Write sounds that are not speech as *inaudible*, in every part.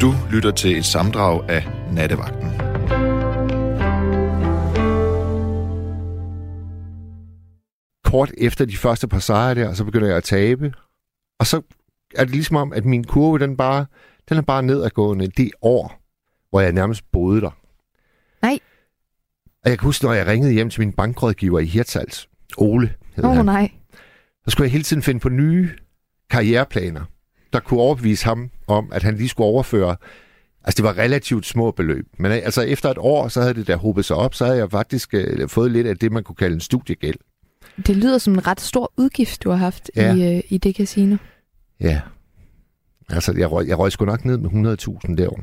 Du lytter til et samdrag af Nattevagten. Kort efter de første par sejre der, så begynder jeg at tabe. Og så er det ligesom om, at min kurve, den, bare, den er bare nedadgående det år, hvor jeg nærmest boede der. Nej. Og jeg kan huske, når jeg ringede hjem til min bankrådgiver i Hirtshals, Ole hed oh, han, nej. så skulle jeg hele tiden finde på nye karriereplaner, der kunne overbevise ham om, at han lige skulle overføre Altså, det var relativt små beløb. Men altså, efter et år, så havde det der hobet sig op, så havde jeg faktisk øh, fået lidt af det, man kunne kalde en studiegæld. Det lyder som en ret stor udgift, du har haft Ja. i, øh, i det casino. Ja. Altså, jeg røg, jeg røg sgu nok ned med 100.000 derovre.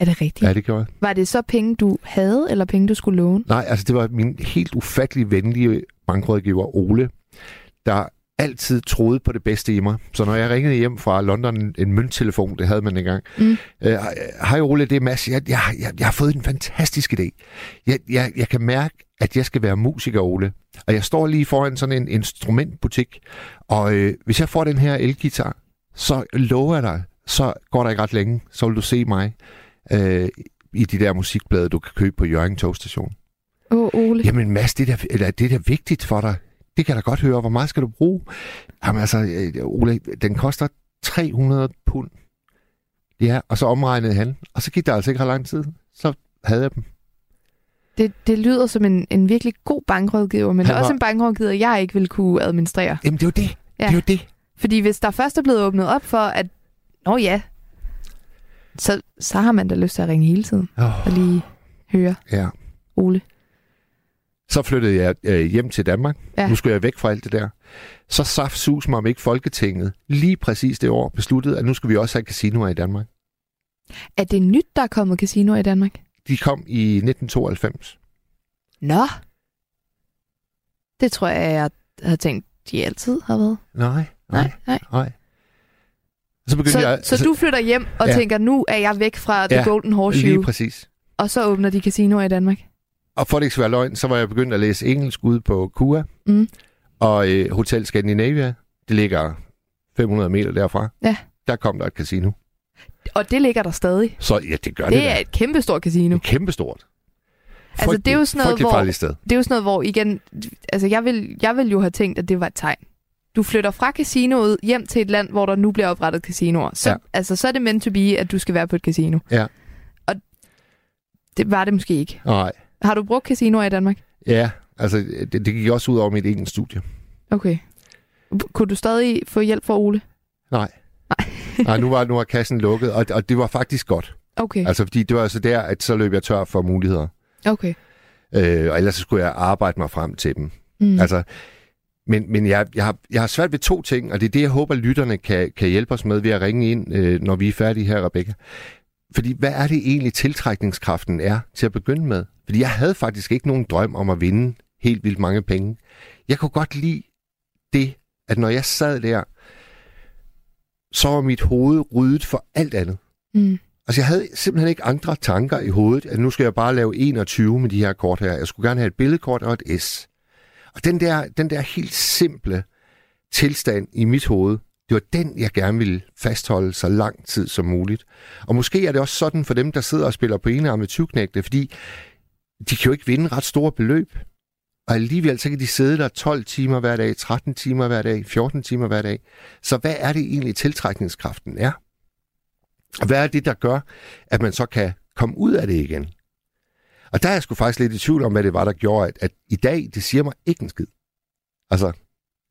Er det rigtigt? Ja, det gjorde jeg. Var det så penge, du havde, eller penge, du skulle låne? Nej, altså, det var min helt ufattelig venlige bankrådgiver, Ole, der altid troede på det bedste i mig. Så når jeg ringede hjem fra London, en mønttelefon, det havde man engang. Mm. Øh, Hej Ole, det er Mads. Jeg, jeg, jeg, jeg har fået en fantastisk idé. Jeg, jeg, jeg kan mærke, at jeg skal være musiker, Ole. Og jeg står lige foran sådan en instrumentbutik. Og øh, hvis jeg får den her elgitar, så lover jeg dig, så går der ikke ret længe, så vil du se mig øh, i de der musikblade, du kan købe på Jørgen Togstation. Åh, oh, Ole. Jamen Mads, det er, da, eller, det er da vigtigt for dig. Det kan jeg da godt høre. Hvor meget skal du bruge? Jamen altså, øh, Ole, den koster 300 pund. Ja, og så omregnede han. Og så gik der altså ikke ret lang tid. Så havde jeg dem. Det, det lyder som en, en virkelig god bankrådgiver, men Han også var- en bankrådgiver, jeg ikke vil kunne administrere. Jamen det er jo det. Ja. Det er jo det. Fordi hvis der først er blevet åbnet op for, at nå ja, så, så har man da lyst til at ringe hele tiden Oh, og lige høre ja. Ole. Så flyttede jeg øh, hjem til Danmark. Ja. Nu skulle jeg væk fra alt det der. Så saft sus mig om ikke Folketinget lige præcis det år besluttede, at nu skal vi også have casinoer i Danmark. Er det nyt, der er kommet casinoer i Danmark? De kom i 1992. Nå. Det tror jeg, jeg havde tænkt, de altid har været. Nej, nej, nej. nej. Så begyndte Så, jeg... så du flytter hjem og Ja. tænker, nu er jeg væk fra The Ja, Golden Horseshoe, Lige præcis. og så åbner de casinoer i Danmark. Og for det ikke skal være løgn, så var jeg begyndt at læse engelsk ude på KUA. Mm. Og øh, Hotel Scandinavia, det ligger 500 meter derfra. Ja. Der kom der et casino. Og det ligger der stadig. Så ja, det gør det, Det er et kæmpestort casino. Er kæmpestort. Altså, det er jo sådan noget, hvor- sted. Det er jo sådan noget, hvor igen, altså jeg vil, jeg vil jo have tænkt, at det var et tegn. Du flytter fra casinoet hjem til et land, hvor der nu bliver oprettet casinoer. Så. Ja. altså, så er det meant to be, at du skal være på et casino. Ja. Og det var det måske ikke. Nej. Har du brugt casinoer i Danmark? Ja, altså det, det gik også ud over mit engelske studie. Okay. Kunne du stadig få hjælp fra Ole? Nej. *laughs* Nej, nu var, nu var kassen lukket, og, og det var faktisk godt. Okay, Altså, fordi det var altså der, at så løb jeg tør for muligheder. okay. Øh, og ellers så skulle jeg arbejde mig frem til dem. Mm. Altså, men men jeg, jeg, har, jeg har svært ved to ting, og det er det, jeg håber, lytterne kan, kan hjælpe os med ved at ringe ind, øh, når vi er færdige her, Rebecca. Fordi hvad er det egentlig, tiltrækningskraften er til at begynde med? Fordi jeg havde faktisk ikke nogen drøm om at vinde helt vildt mange penge. Jeg kunne godt lide det, at når jeg sad der, så var mit hoved ryddet for alt andet. Mm. Altså, jeg havde simpelthen ikke andre tanker i hovedet, at nu skal jeg bare lave 21 med de her kort her. Jeg skulle gerne have et billedkort og et S. Og den der, den der helt simple tilstand i mit hoved, det var den, jeg gerne ville fastholde så lang tid som muligt. Og måske er det også sådan for dem, der sidder og spiller på enarmet tyvknægte, fordi de kan jo ikke vinde ret store beløb. Og alligevel så kan de sidde der 12 timer hver dag, 13 timer hver dag, 14 timer hver dag. Så hvad er det egentlig, tiltrækningskraften er? Og hvad er det, der gør, at man så kan komme ud af det igen? Og der er jeg sgu faktisk lidt i tvivl om, hvad det var, der gjorde, at, at i dag, det siger mig ikke en skid. Altså,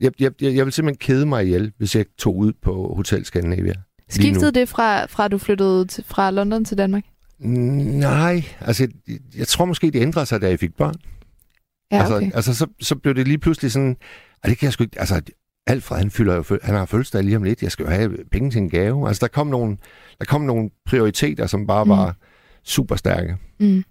jeg, jeg, jeg vil simpelthen kede mig ihjel, hvis jeg tog ud på Hotel Scandinavia. Skiftede det fra, fra du flyttede til, fra London til Danmark? Nej, altså, jeg, jeg tror måske, det ændrede sig, da jeg fik børn. Ja, altså, okay. altså så, så blev det lige pludselig sådan, og det kan jeg sgu ikke, altså, Alfred, han, fylder jo, han har fødselsdag lige om lidt, jeg skal jo have penge til en gave. Altså, der kom nogle, der kom nogle prioriteter, som bare mm. var super stærke. Mm.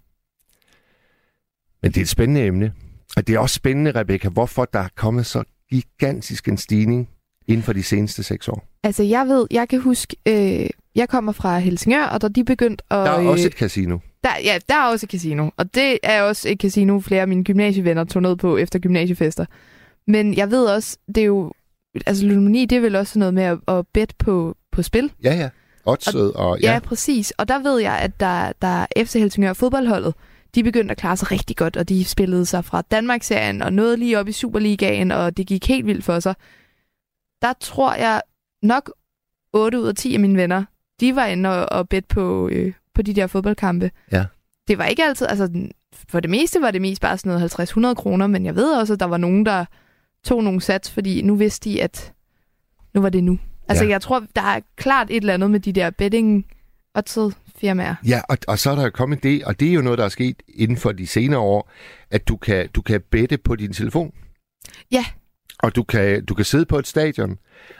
Men det er et spændende emne. Og det er også spændende, Rebecca, hvorfor der er kommet så gigantisk en stigning inden for de seneste seks år. Altså, jeg ved, jeg kan huske, øh, jeg kommer fra Helsingør, og da de begyndte at... Der er øh, også et casino. Der, ja, der er også et casino, og det er også et casino, flere af mine gymnasievenner tog ned på efter gymnasiefester. Men jeg ved også, det er jo, altså ludomani, det er vel også noget med at, at bet på, på spil. Ja, ja. oddset, og, Ja. ja. ja, præcis. Og der ved jeg, at der, der er FC Helsingør fodboldholdet, de begyndte at klare sig rigtig godt, og de spillede sig fra Danmarksserien og nåede lige op i Superligaen, og det gik helt vildt for sig. Der tror jeg nok 8 ud af 10 af mine venner, de var inde og, og bedt på, øh, på de der fodboldkampe. Ja. Det var ikke altid, altså for det meste var det mest bare sådan noget 50-100 kroner, men jeg ved også, at der var nogen, der tog nogle sats, fordi nu vidste de, at nu var det nu. Altså Ja. jeg tror, der er klart et eller andet med de der betting odds firmaer. Ja, og, og så er der kommet det, og det er jo noget, der er sket inden for de senere år, at du kan, du kan bette på din telefon. Ja. Og du kan, du kan sidde på et stadion,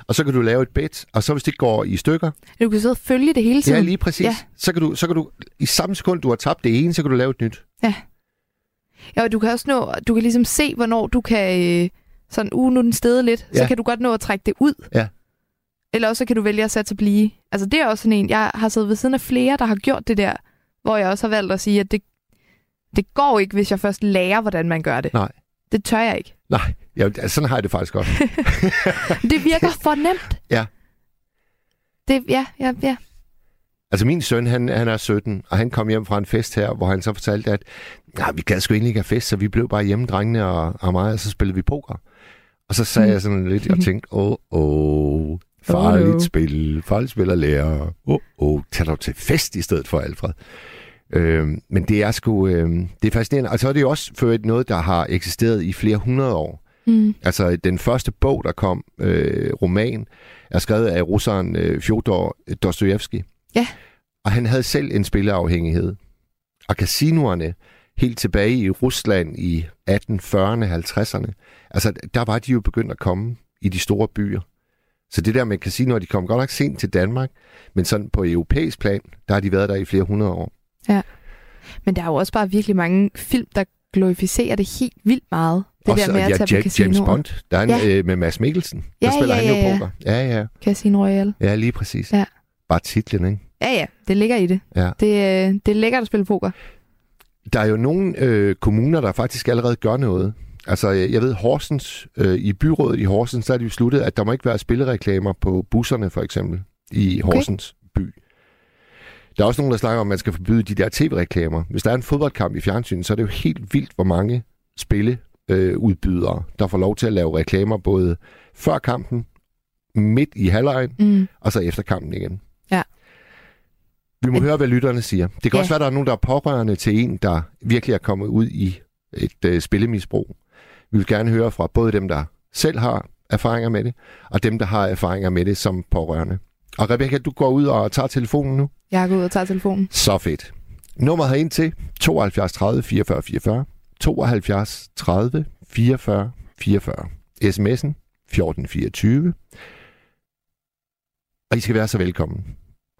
og så kan du lave et bet, og så hvis det går i stykker, Du kan sidde og følge det hele tiden. ja lige præcis, Ja. så, kan du, så kan du i samme sekund, du har tabt det ene, så kan du lave et nyt. Ja, og du kan også nå, du kan ligesom se, hvornår du kan, øh, sådan, uh, nu den stedet lidt, ja. så Ja. kan du godt nå at trække det ud. Ja. Eller også så kan du vælge at sætte til blive. Altså det er også sådan en, jeg har siddet ved siden af flere, der har gjort det der, hvor jeg også har valgt at sige, at det, det går ikke, hvis jeg først lærer, hvordan man gør det. Nej. Det tør jeg ikke. Nej, ja, altså, sådan har jeg det faktisk også. *laughs* Det virker for nemt. Ja. Det, ja, ja, ja. Altså min søn, han, han er 17, og han kom hjem fra en fest her, hvor han så fortalte, at nej, vi gad sgu egentlig ikke have fest, så vi blev bare hjemme, drengene og, og mig, og så spillede vi poker. Og så sagde Mm. jeg sådan lidt og *laughs* tænkte, åh, åh, farligt Oh, no. spil, farligt spil at lære. Åh, åh, tag dog til fest i stedet for, Alfred. Øhm, men det er sgu, øhm, det er fascinerende. Og så er det jo også for et noget, der har eksisteret i flere hundrede år. Mm. Altså, den første bog, der kom, øh, roman, er skrevet af russeren øh, Fjodor Dostojevski. Ja. Og han havde selv en spilleafhængighed. Og casinoerne, helt tilbage i Rusland i 1840'erne, 50'erne, altså, der var de jo begyndt at komme i de store byer. Så det der med casinoer, de kom godt nok sent til Danmark, men sådan på europæisk plan, der har de været der i flere hundrede år. Men der er jo også bare virkelig mange film, der glorificerer det helt vildt meget. Det Også, der med at ja, tage James. Bond, der er en, Ja. øh, med Mads Mikkelsen. Ja, der spiller ja, han jo ja, ja. poker. Ja, ja. Casino Royale. Ja, lige præcis. Ja. Bare titlen, ikke? Ja, ja, det ligger i det. Ja. Det, øh, det er lækkert at spille poker. Der er jo nogle øh, kommuner, der faktisk allerede gør noget. Altså, jeg ved, Horsens, øh, i byrådet i Horsens, der er de besluttet, at der må ikke være spillereklamer på busserne, for eksempel, i Okay. Horsens by. Der er også nogen, der snakker om, at man skal forbyde de der tv-reklamer. Hvis der er en fodboldkamp i fjernsynet, så er det jo helt vildt, hvor mange spilleudbydere, øh, der får lov til at lave reklamer både før kampen, midt i halvlejen, Mm. og så efter kampen igen. Ja. Vi må Men- høre, hvad lytterne siger. Det kan Ja. også være, at der er nogen, der er pårørende til en, der virkelig er kommet ud i et øh, spillemisbrug. Vi vil gerne høre fra både dem, der selv har erfaringer med det, og dem, der har erfaringer med det som pårørende. Og Rebecca, du går ud og tager telefonen nu. Jeg går ud og tager telefonen. Så fedt. Nummeret herind til 72 30 44 44. 72 30 44 44. SMS'en 1424. Og I skal være så velkommen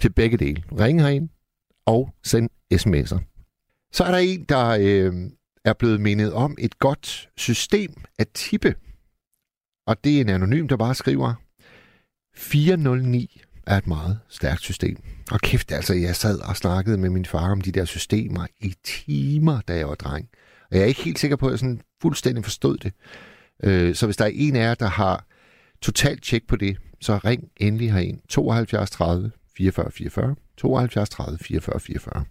til begge dele. Ring herind og send sms'er. Så er der en, der øh, er blevet mindet om et godt system at tippe. Og det er en anonym, der bare skriver 409 er et meget stærkt system. Og kæft, altså, jeg sad og snakkede med min far om de der systemer i timer, da jeg var dreng. Og jeg er ikke helt sikker på, at jeg sådan fuldstændig forstod det. Øh, så hvis der er en af jer, der har totalt tjek på det, så ring endelig herind. 72 30 44 44. 72 30 44 44.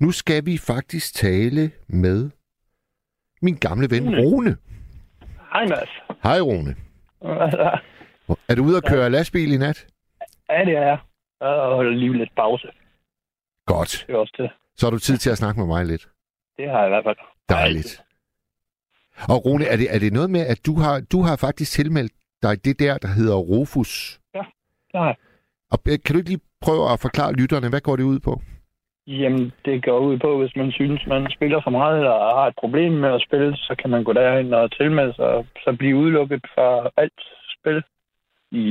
Nu skal vi faktisk tale med min gamle ven Rune. Rune. Hej Mads. Hej Rune. *laughs* Er du ude at køre lastbil i nat? Ja, det er jeg. Og holder lige lidt pause. Godt. Det er også det. Så har du tid til at snakke med mig lidt. Det har jeg i hvert fald. Dejligt. Og Rune, er det, er det noget med, at du har, du har faktisk tilmeldt dig det der, der hedder Rufus? Det har jeg. Og øh, kan du ikke lige prøve at forklare lytterne, hvad går det ud på? Jamen, det går ud på, hvis man synes, man spiller for meget, eller har et problem med at spille, så kan man gå derhen og tilmelde sig, og så blive udelukket fra alt spil. I,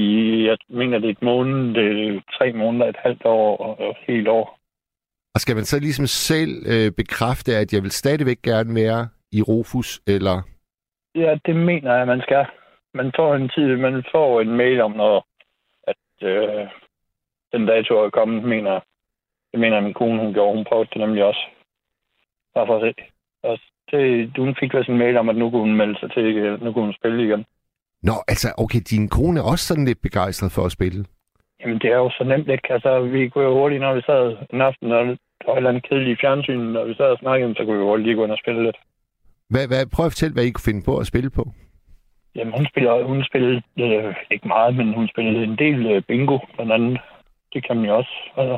jeg mener, det er et måned, det er tre måneder, et halvt år og et helt år. Og skal man så ligesom selv øh, bekræfte, at jeg vil stadigvæk gerne være i Rufus, eller... Ja, det mener jeg, man skal. Man får en tid, man får en mail om, når at, øh, den dato er kommet, mener jeg. Det mener min kone, hun gjorde. Hun prøvede det nemlig også. Bare for at se. Og det, hun fik vist en mail om, at nu kunne hun melde sig til, øh, nu kunne hun spille igen. Nå, altså, okay, din kone er også sådan lidt begejstret for at spille. Jamen, det er jo så nemt, ikke? Altså, vi kunne jo hurtigt, når vi sad en aften, og der var et eller andet kedeligt i fjernsynet, og vi sad og snakkede, så kunne vi hurtigt lige gå ind og spille lidt. Hvad, hvad, prøv at fortælle, hvad I kunne finde på at spille på. Jamen, hun, spiller, hun spillede øh, ikke meget, men hun spillede en del øh, bingo, blandt andet. Det kan man jo også. Altså.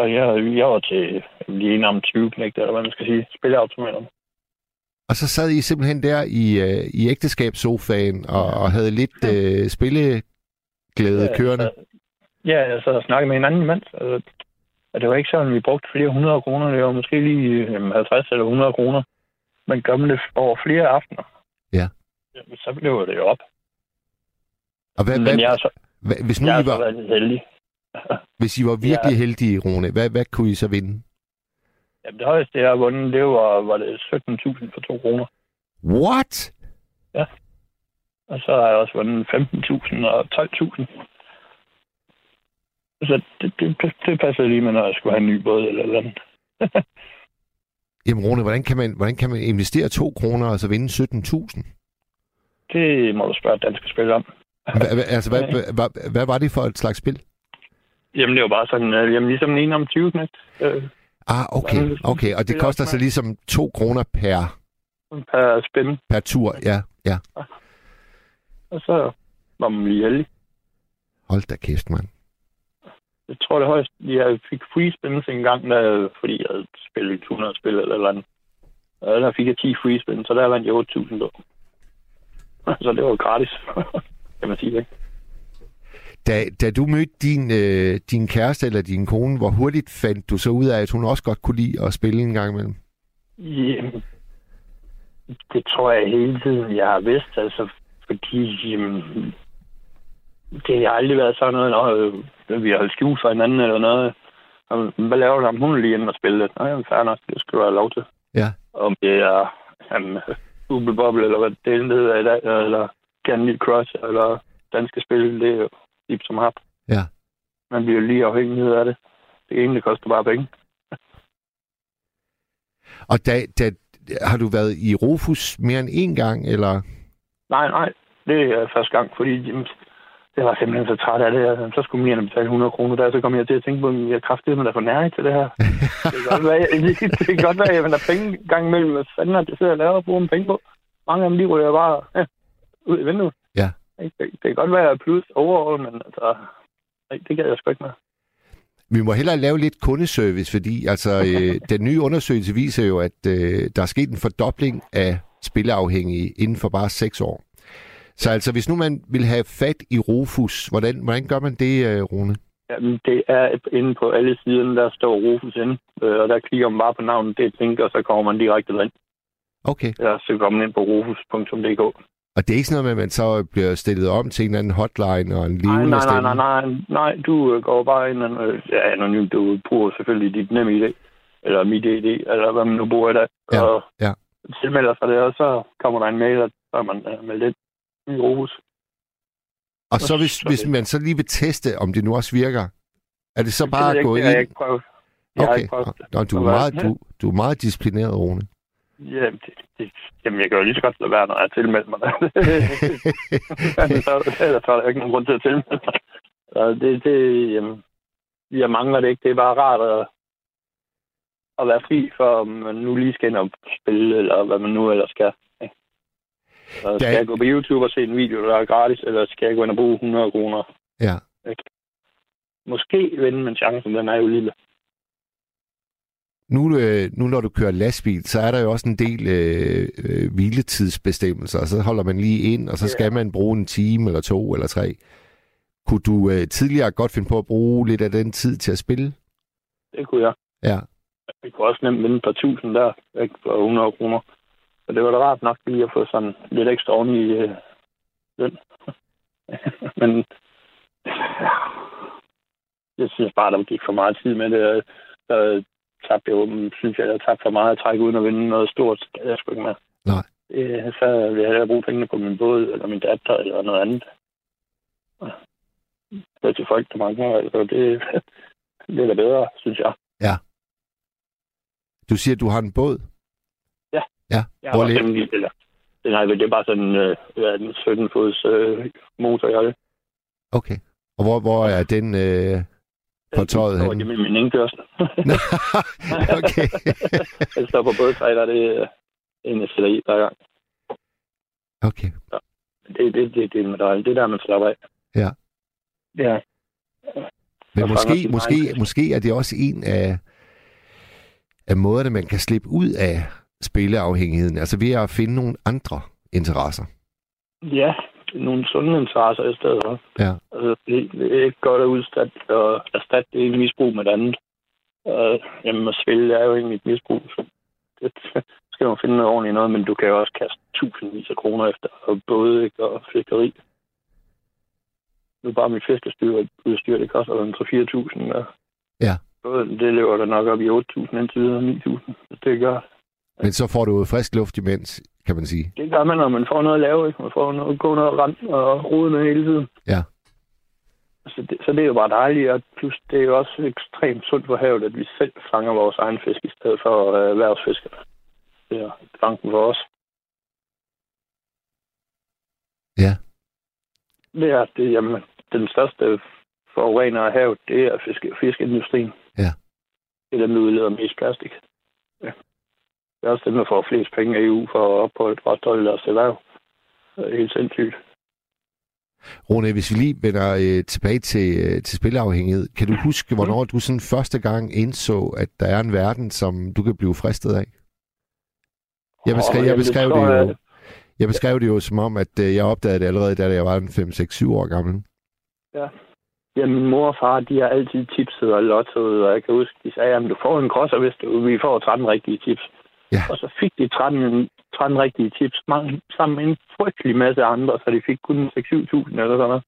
Og jeg, jeg var til lige en om 20 knægt, eller hvad man skal sige, spilleautomaterne. Og så sad I simpelthen der i, øh, i ægteskabssofaen og, og havde lidt øh, spilleglæde ja, kørende. Så, ja, jeg sad og snakkede med en anden mand. Altså, og det var ikke sådan, at vi brugte flere hundrede kroner. Det var måske lige 50 eller 100 kroner. Men gør man det over flere aftener, Ja. jamen, så blev det jo op. Og hvad, hvad, jeg så, hvad, hvis, nu jeg I så var, været heldig. Hvis I var virkelig heldige, Rune, hvad, hvad kunne I så vinde? Jamen, det højeste, jeg har vundet, det var, var det 17.000 for 2 kroner. What? Og så har jeg også vundet 15.000 og 12.000. Så det, det, det, passede lige med, når jeg skulle have en ny båd eller eller andet. *laughs* Jamen Rune, hvordan kan man, hvordan kan man investere 2 kroner og så vinde 17.000? Det må du spørge danske spil om. Hva, altså, hvad, *laughs* hvad, hvad, hvad var det for et slags spil? Jamen, det var bare sådan, øh, jamen, ligesom en om 20 knægt. Øh, Ah, okay, okay. Og det er koster så ligesom 2 kroner per, per spin. per tur. Ja, ja. Og så var man lige heldig. Hold da kæft, mand. Jeg tror, det højeste, jeg fik free spins en gang, der, fordi jeg spillet 100 spil eller eller andet. Og der fik jeg 10 free spins, så der vandt jeg 8.000 då. *laughs* Så det var gratis, *laughs* kan man sige, ikke? Da, da du mødte din, øh, din kæreste eller din kone, hvor hurtigt fandt du så ud af, at hun også godt kunne lide at spille en gang imellem? Jamen, det tror jeg hele tiden, jeg har vidst, altså, fordi jamen, det har aldrig været sådan noget, når øh, vi har holdt skjult for hinanden eller noget. Og, Hvad laver du om hun lige inde og spille lidt? Nej, fair nok, det skal du have lov til. Ja. Om det er jamen, Bubble eller hvad det hedder i dag, eller Candy Crush, eller danske spil, det er lige som hap. Ja. Man bliver lige afhængig af det. Det det koster bare penge. Og da, da, har du været i Rufus mere end én gang, eller? Nej, nej. Det er første gang, fordi jamen, jeg var simpelthen så træt af det. her. Så skulle man betale 100 kroner der, så kom jeg til at tænke på, at jeg er kraftigt med for nær til det her. *laughs* Det kan godt være, det, *laughs* det kan godt være, at jeg vender penge en gang imellem. Hvad fanden er det, sidder og laver og bruger penge på? Mange af dem, de ryger bare ja, ud i vinduet. Ja. Det, det kan godt være, plus overall, men altså, det kan jeg sgu ikke med. Vi må hellere lave lidt kundeservice, fordi altså, øh, *laughs* den nye undersøgelse viser jo, at øh, der er sket en fordobling af spilleafhængige inden for bare seks år. Så altså, hvis nu man vil have fat i Rufus, hvordan, hvordan gør man det, øh, Rune? Jamen, det er inde på alle siderne, der står Rufus inde, øh, og der klikker man bare på navnet, det er Think, og så kommer man direkte derind. Okay. Eller så kommer man ind på rufus.dk. Og det er ikke sådan noget med, at man så bliver stillet om til en eller anden hotline og en Nej, levende nej, stemme? nej, nej, nej, nej, du øh, går bare ind og øh, ja, anonymt, du bruger selvfølgelig dit nemme idé, eller mit idé, eller hvad man nu bruger i dag, Ja, og ja. tilmelder sig det, og så kommer der en mail, og så er man øh, meldt ind i Rufus. Og så hvis, hvis man så lige vil teste, om det nu også virker, er det så Det bare at gå har jeg ind? ikke prøvet. Jeg har Okay, ikke prøvet. Nå, du, er meget, du, du er meget disciplineret, Rune. Ja, det, det, jamen, jeg kan jo lige så godt lade være, når jeg *laughs* er tilmeldt mig. så, ellers er der ikke nogen grund til at tilmelde mig. Så det, det, jamen, jeg mangler det ikke. Det er bare rart at, at være fri for, om man nu lige skal ind og spille, eller hvad man nu ellers skal. ikke? Så skal Der- jeg gå på YouTube og se en video, der er gratis, eller skal jeg gå ind og bruge 100 kroner? Ja. Måske vinde, men chancen den er jo lille. Nu, øh, nu når du kører lastbil, så er der jo også en del øh, øh, hviletidsbestemmelser, og så holder man lige ind, og så skal man bruge en time eller to eller tre. Kunne du øh, tidligere godt finde på at bruge lidt af den tid til at spille? Det kunne jeg. Ja. Jeg kunne også nemt vinde et par tusind der, ikke for 100 kroner. Så det var da rart nok lige at få sådan lidt ekstra oven i øh, løn. *laughs* Men jeg synes bare, der gik for meget tid med det. Der tabte jeg jo, synes jeg, jeg tabte for meget at trække uden at vinde noget stort. Det er jeg sgu ikke med. Nej. Øh, så vil jeg hellere bruge pengene på min båd, eller min datter, eller noget andet. Det er til folk, der mangler. Altså, det, *laughs* det er da bedre, synes jeg. Du siger, at du har en båd? Ja. Ja, Jeg hvor har en, eller, den er, det er bare sådan øh, hvad er den, 17 fods øh, motor, jeg har det. Okay, Og hvor, hvor er den øh, på tøjet henne? henne? Det er min indkørsel. *laughs* okay. *laughs* jeg står på både trailer, det er en, jeg sætter i hver gang. Okay. Ja. Det, det, det, det, det, det er der, man slapper af. Ja. Ja. Men måske, måske, egen- måske er det også en af, af måderne, man kan slippe ud af spilleafhængigheden. Altså ved at finde nogle andre interesser. Ja, nogle sunde interesser i stedet for. Ja. Altså, det, det er ikke godt at udstatte og erstatte det ene misbrug med det andet. Og, jamen, at spille er jo egentlig et misbrug. Så det *laughs* skal man finde noget ordentligt noget, men du kan jo også kaste tusindvis af kroner efter og både ikke, og fiskeri. Nu bare mit fiskestyr udstyr, det koster en 3-4.000. og Ja. både- Det lever der nok op i 8.000 indtil videre 9.000. Det gør, Men så får du frisk luft imens, kan man sige. det gør man, når man får noget at lave. Ikke? Man får noget, gå noget rand og rode med hele tiden. Ja. Så det, så det er jo bare dejligt, og plus det er jo også ekstremt sundt for havet, at vi selv fanger vores egen fisk i stedet for øh, erhvervsfiskerne. Det er tanken for os. Ja. Det er, det, jamen, den største forurener af havet, det er fiske, fiskeindustrien. Ja. Det er dem, der udleder mest plastik. Ja. Det er også dem, der får flest penge af EU for at opretholde deres erhverv. Er helt sindssygt. Rune, hvis vi lige vender øh, tilbage til, øh, til spilafhængighed, kan du huske, hvornår du sådan første gang indså, at der er en verden, som du kan blive fristet af? Jeg beskrev, jeg beskrev det jo, jeg- beskrev det jo som om, at øh, jeg opdagede det allerede, da jeg var en 5-6-7 år gammel. Ja, min mor og far, de har altid tipset og lottoet, og jeg kan huske, de sagde, at du får en crosser, hvis du, vi får 13 rigtige tips. Ja. Og så fik de 13, 13 rigtige tips, mange, sammen med en frygtelig masse andre, så de fik kun 6-7.000 eller sådan noget.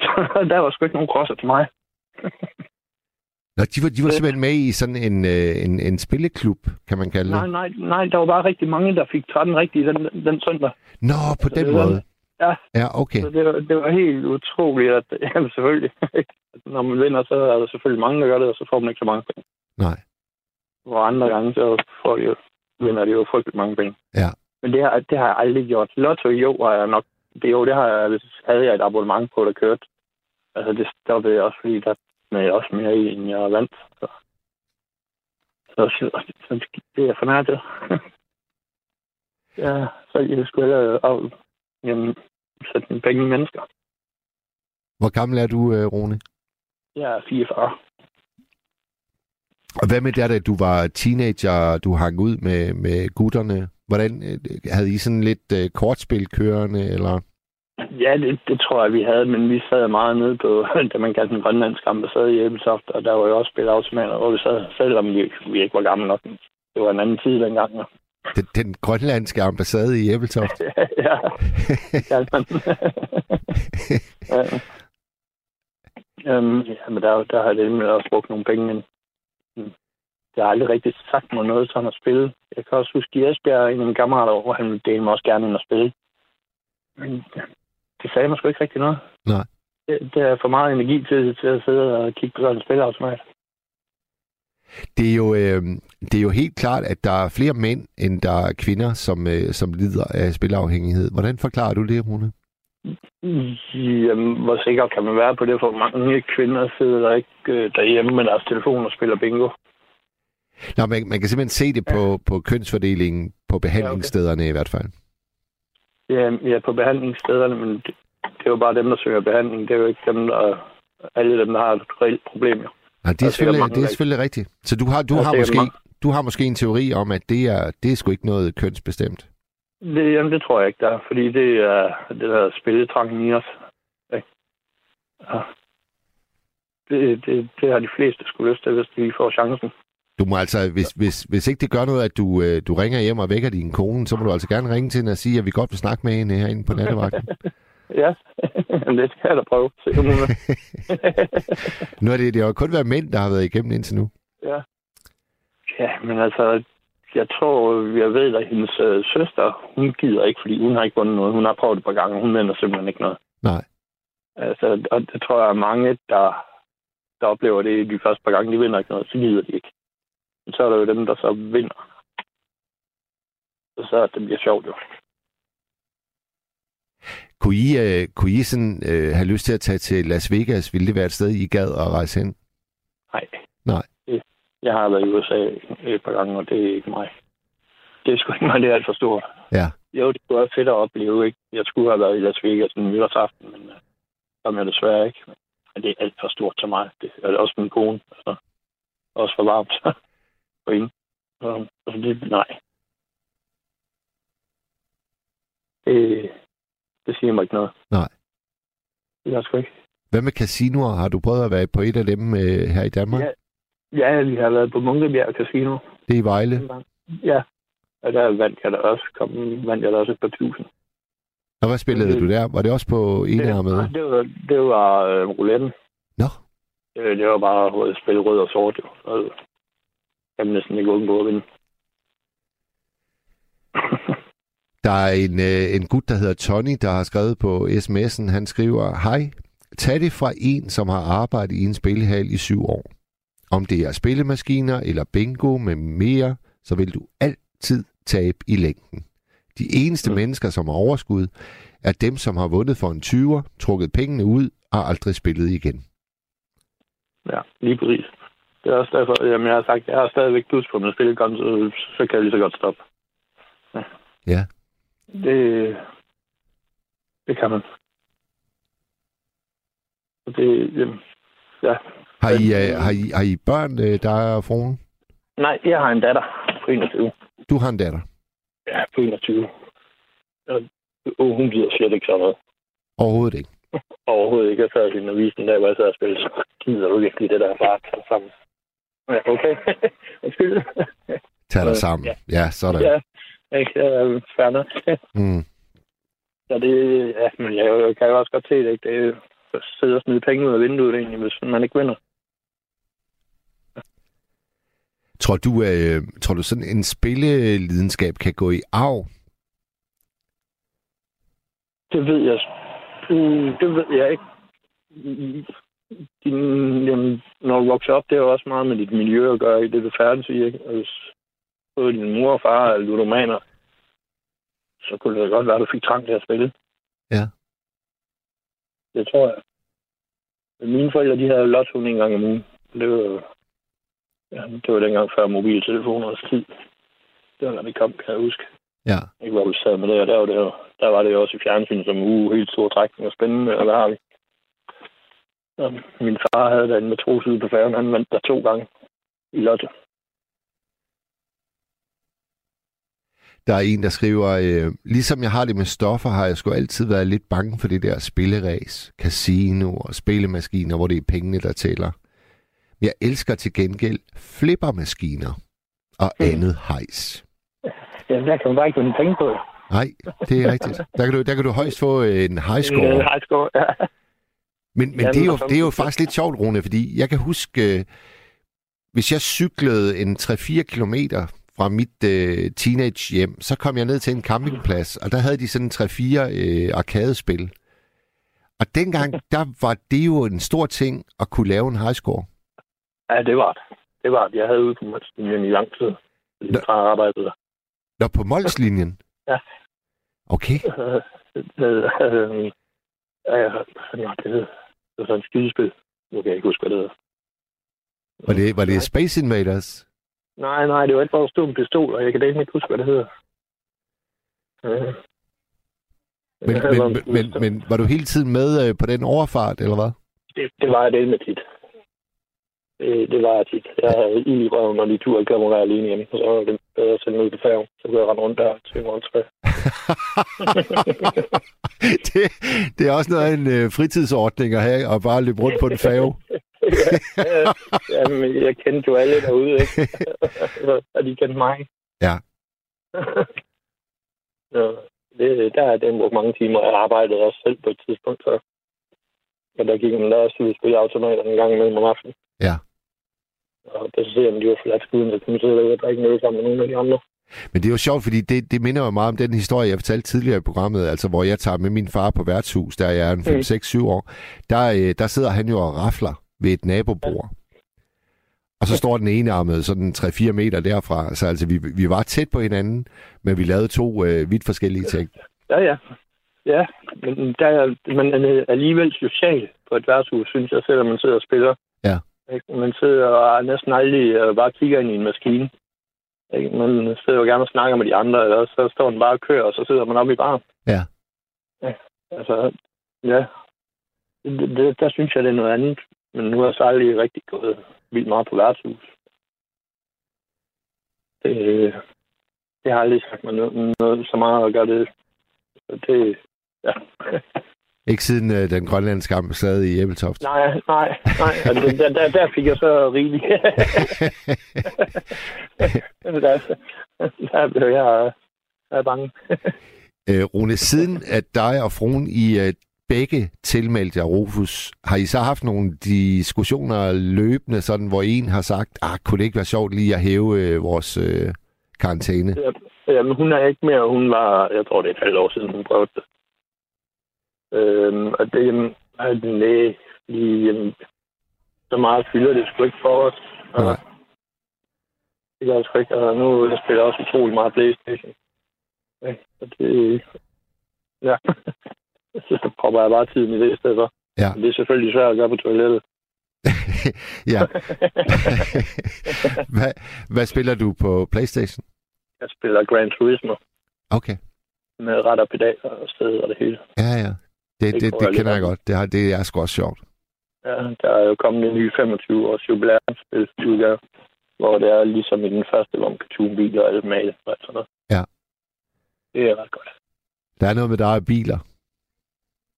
*laughs* Så der var sgu ikke nogen crosser til mig. Nå, de var, de var simpelthen med i sådan en, øh, en, en spilleklub, kan man kalde det. Nej, nej, nej, der var bare rigtig mange, der fik 13 rigtige den, den søndag. Nå, på Så den var- måde. Ja. Ja, okay. Så det var, det var helt utroligt, at *laughs* jamen, selvfølgelig, når man vinder, så er der selvfølgelig mange, der gør det, og så får man ikke så mange penge. Nej. Hvor andre gange, så får de jo, vinder de jo frygtelig mange penge. Ja. Men det har, det har jeg aldrig gjort. Lotto jo har jeg nok... Det, jo, det har jeg, havde jeg et abonnement på, der kørte. Altså, det stoppede jeg også, fordi der med også mere i, end jeg vandt. Så, så, så, så det er jeg fornærdet. *laughs* ja, så jeg skulle hellere af, jamen, sætte mine penge i mennesker. Hvor gammel er du, øh, Rune? Jeg er 44. Og hvad med der, da du var teenager, du hang ud med, med gutterne? Hvordan øh, havde I sådan lidt øh, kortspil kørende, eller? Ja, det, det tror jeg, vi havde, men vi sad meget nede på, *laughs* da man kaldte den grønlandske ambassade i Ebeltoft, og der var jo også spilautomater, hvor vi sad, selvom vi, vi ikke var gamle nok. Det var en anden tid dengang. Ja, Den, den grønlandske ambassade i Æbeltoft. *laughs* ja. det man. *laughs* ja. Øhm, ja, men der, der har det også brugt nogle penge, men mm, det har aldrig rigtig sagt mig noget sådan at spille. Jeg kan også huske, i Esbjerg, en af mine kammerater, hvor han dele mig også gerne ind at spille. Men det sagde mig sgu ikke rigtig noget. Nej. Det, det er for meget energi til, til at sidde og kigge på sådan en spilautomat. Det er, jo, øh, det er jo helt klart, at der er flere mænd, end der er kvinder, som, øh, som lider af spilafhængighed. Hvordan forklarer du det, Rune? Jamen, hvor sikker kan man være på det, for mange kvinder sidder der ikke øh, derhjemme med deres telefon og spiller bingo. Nå, man, man kan simpelthen se det på, på kønsfordelingen på behandlingsstederne i hvert fald. Ja, ja, på behandlingsstederne, men det, det er jo bare dem, der søger behandling. Det er jo ikke dem, der, alle dem, der har et reelt problem. Jo. Nej, det er, selvfølgelig, det er selvfølgelig rigtigt. Så du har, du har, måske, du har måske en teori om, at det er, det er sgu ikke noget kønsbestemt. Det, jamen, det tror jeg ikke, der er, fordi det er det der spilletrangen i os. Ikke? Ja. Det, det, det har de fleste skulle lyst til, hvis de får chancen. Du må altså, hvis, hvis, hvis ikke det gør noget, at du, øh, du ringer hjem og vækker din kone, så må du altså gerne ringe til hende og sige, at vi godt vil snakke med hende herinde på nattevagten. *laughs* Ja, *laughs* det skal jeg da prøve. Se, *laughs* nu er det, det har kun været mænd, der har været igennem indtil nu. Ja. Ja, men altså, jeg tror, jeg ved, at hendes øh, søster, hun gider ikke, fordi hun har ikke vundet noget. Hun har prøvet det et par gange, hun vinder simpelthen ikke noget. Nej. Altså, og det tror jeg er mange, der, der oplever det de første par gange, de vinder ikke noget, så gider de ikke. Men så er der jo dem, der så vinder. Og så det bliver sjovt jo. Kunne I, øh, kunne I sådan, øh, have lyst til at tage til Las Vegas? Ville det være et sted, I gad at rejse hen? Nej. Nej. Jeg har været i USA et par gange, og det er ikke mig. Det er sgu ikke mig, det er alt for stort. Ja. Jo, det kunne være fedt at opleve, ikke? Jeg skulle have været i Las Vegas en nytårsaften, men uh, kom jeg desværre ikke. Men det er alt for stort til mig. Det er også min kone. Altså. Også for varmt. *laughs* for ingen. Så, altså, det, nej. Det, det siger mig ikke noget. Nej. Det er sgu ikke. Hvad med casinoer? Har du prøvet at være på et af dem øh, her i Danmark? Ja. Ja, vi har været på Munkebjerg Casino. Det er i Vejle. Ja, og der vandt jeg da også, kom, vandt jeg da også et par tusind. Og hvad spillede Det- du der? Var det også på enarmet? Det, det var, det var øh, rouletten. Nå, Det, det var bare at spille rød og sort. Jo. Så jeg næsten ikke undgå at vinde. *laughs* der er en, øh, en gut, der hedder Tony, der har skrevet på sms'en. Han skriver, Hej, tag det fra en, som har arbejdet i en spillehal i syv år. Om det er spillemaskiner eller bingo med mere, så vil du altid tabe i længden. De eneste mm. Mennesker, som har overskud, er dem, som har vundet for en 20'er, trukket pengene ud og aldrig spillet igen. ja, lige præcis. Det er også derfor, jamen, jeg har sagt, jeg har stadigvæk plus på min spillekonto, så, så kan jeg lige så godt stoppe. Ja. Ja. Det, det kan man. Og det, jamen, ja. Har I, øh, har I, har I børn, øh, der er fruen? Nej, jeg har en datter på 21. Du har en datter. Ja, på 21. Og, og hun gider slet ikke sådan noget. Overhovedet ikke. *laughs* Overhovedet ikke. Jeg sad i avisen der, hvor jeg sad og spillede, så gider du virkelig det der tage sammen. Ja, okay. *laughs* Undskyld. Tag dig Øh, sammen. ja. Ja, sådan. ja, ikke? Fair nok. Mm. Så det, ja, men jeg, kan jo også godt se det, ikke? Det er at sidde og smide penge ud af vinduet, egentlig, hvis man ikke vinder. Tror du, øh, tror du sådan en spillelidenskab kan gå i arv? Det ved jeg. Mm, det ved jeg ikke. Din, jamen, når du vokser op, det er jo også meget med dit miljø at gøre i det, du færdes i. Ikke? Og hvis både din mor og far er ludomaner, så kunne det godt være, at du fik trang til at spille. Ja. Det tror jeg. Mine forældre, de havde lotto en gang om ugen. Det var, ja, det var dengang før mobiltelefonernes tid. Det var, når det kom, kan jeg huske. Ja. Ikke hvor vi sad med det, og der var det, jo, der var det jo også i fjernsyn som uge, helt stor trækning og spændende, og hvad har vi? Og min far havde da en matros ude på færgen, han vandt der to gange i lotto. Der er en, der skriver, øh, ligesom jeg har det med stoffer, har jeg sgu altid været lidt bange for det der spilleræs, casino og spillemaskiner, hvor det er pengene, der tæller. Jeg elsker til gengæld flippermaskiner og Mhm. andet hejs. Ja, der kan man bare ikke vinde penge på. Nej, det er rigtigt. Der kan du, der kan du højst få en high score. Øh, high score, ja. Men, men Ja, det, er jo, det er jo faktisk lidt sjovt, Rune, fordi jeg kan huske, øh, hvis jeg cyklede en 3-4 kilometer fra mit øh, teenage hjem, så kom jeg ned til en campingplads, og der havde de sådan 3-4 øh, arkadespil. Og dengang, *laughs* der var det jo en stor ting at kunne lave en highscore. Ja, det var det. Det var det. Jeg havde ude på Målslinjen i lang tid. Nå. min far arbejdede der. Nå, på Molslinjen? Ja. Okay. Øh, øh, ja, ja, hvad var det hed? Det var sådan et skydespil. Nu kan jeg ikke huske, hvad det hedder. Var det, var det Space Invaders? Nej, nej, det var ikke bare at stå med pistol, og jeg kan da ikke huske, hvad det hedder. Øh. Men, men, men, men var du hele tiden med øh, på den overfart, eller hvad? Det, det var jeg det med tit. Det, det var jeg tit. Jeg havde ild i røven, når de turde ikke komme alene hjem. Så var det bedre at sende ud til færgen. Så kunne jeg rende rundt der til morgen tre. det, det er også noget af en øh, fritidsordning at have, og bare løbe rundt på en færge. ja, *laughs* ja, men jeg kendte jo alle derude, ikke? *laughs* og de kendte mig. Ja. *laughs* så det, der er den brugt mange timer. Jeg arbejdede også selv på et tidspunkt, så og der gik man der også ud og spille automater en gang imellem om aftenen. Ja. Og passagererne, de var forladt skuden, så kunne man sidde derude og drikke noget sammen med nogle af de andre. Men det er jo sjovt, fordi det, det minder jo meget om den historie, jeg fortalte tidligere i programmet, altså hvor jeg tager med min far på værtshus, der jeg er en 5, Mm. 6, 7 år. Der, øh, der sidder han jo og rafler ved et nabobord. Og så står den ene armet sådan 3-4 meter derfra. Så altså, vi, vi var tæt på hinanden, men vi lavede to øh, vidt forskellige ting. Ja, ja. Ja, men der er, man er alligevel social på et værtshus, synes jeg, selvom man sidder og spiller. Ikke? Man sidder og næsten aldrig øh, bare kigger ind i en maskine. Ikke? Man sidder jo gerne og snakker med de andre, eller så står man bare og kører, og så sidder man oppe i baren. Ja. ja. Altså, ja. Det, det, der synes jeg, det er noget andet. Men nu har jeg så aldrig rigtig gået vildt meget på værtshus. Det, det har aldrig sagt mig noget, noget så meget at gøre det. Så det, ja. *laughs* Ikke siden øh, den grønlandske ambassade i Æbeltoft. Nej, nej, nej. Altså, der, der, der fik jeg så rigeligt. *laughs* der, der blev jeg, jeg er bange. øh, Rune, siden at dig og fruen i øh, begge tilmeldte jer Rufus, har I så haft nogle diskussioner løbende, sådan, hvor en har sagt, ah, kunne det ikke være sjovt lige at hæve øh, vores øh, karantæne? Ja, jamen, hun er ikke mere. Hun var, jeg tror, det er et halvt år siden, hun prøvede det. Øhm, og det er den læge lige, jamen, så meget fylder det sgu ikke for os. Og, Nej. Det gør sgu ikke. Og nu jeg spiller jeg også utrolig meget Playstation. Ja, og det, ja. så, så propper jeg bare tiden i det i stedet for. Ja. Men Det er selvfølgelig svært at gøre på toilettet. *laughs* ja. *laughs* hvad, hvad spiller du på Playstation? Jeg spiller Gran Turismo Okay. med ret og pedal og sted og det hele. Ja, ja. Det, Det det, det jeg kender jeg godt. Det, har, det er sgu også sjovt. Ja, der er jo kommet en ny 25 års jubilæumsspil udgave, hvor det er ligesom i den første, hvor man kan tune biler og alt male og sådan noget. Ja. Det er ret godt. Der er noget med dig og biler.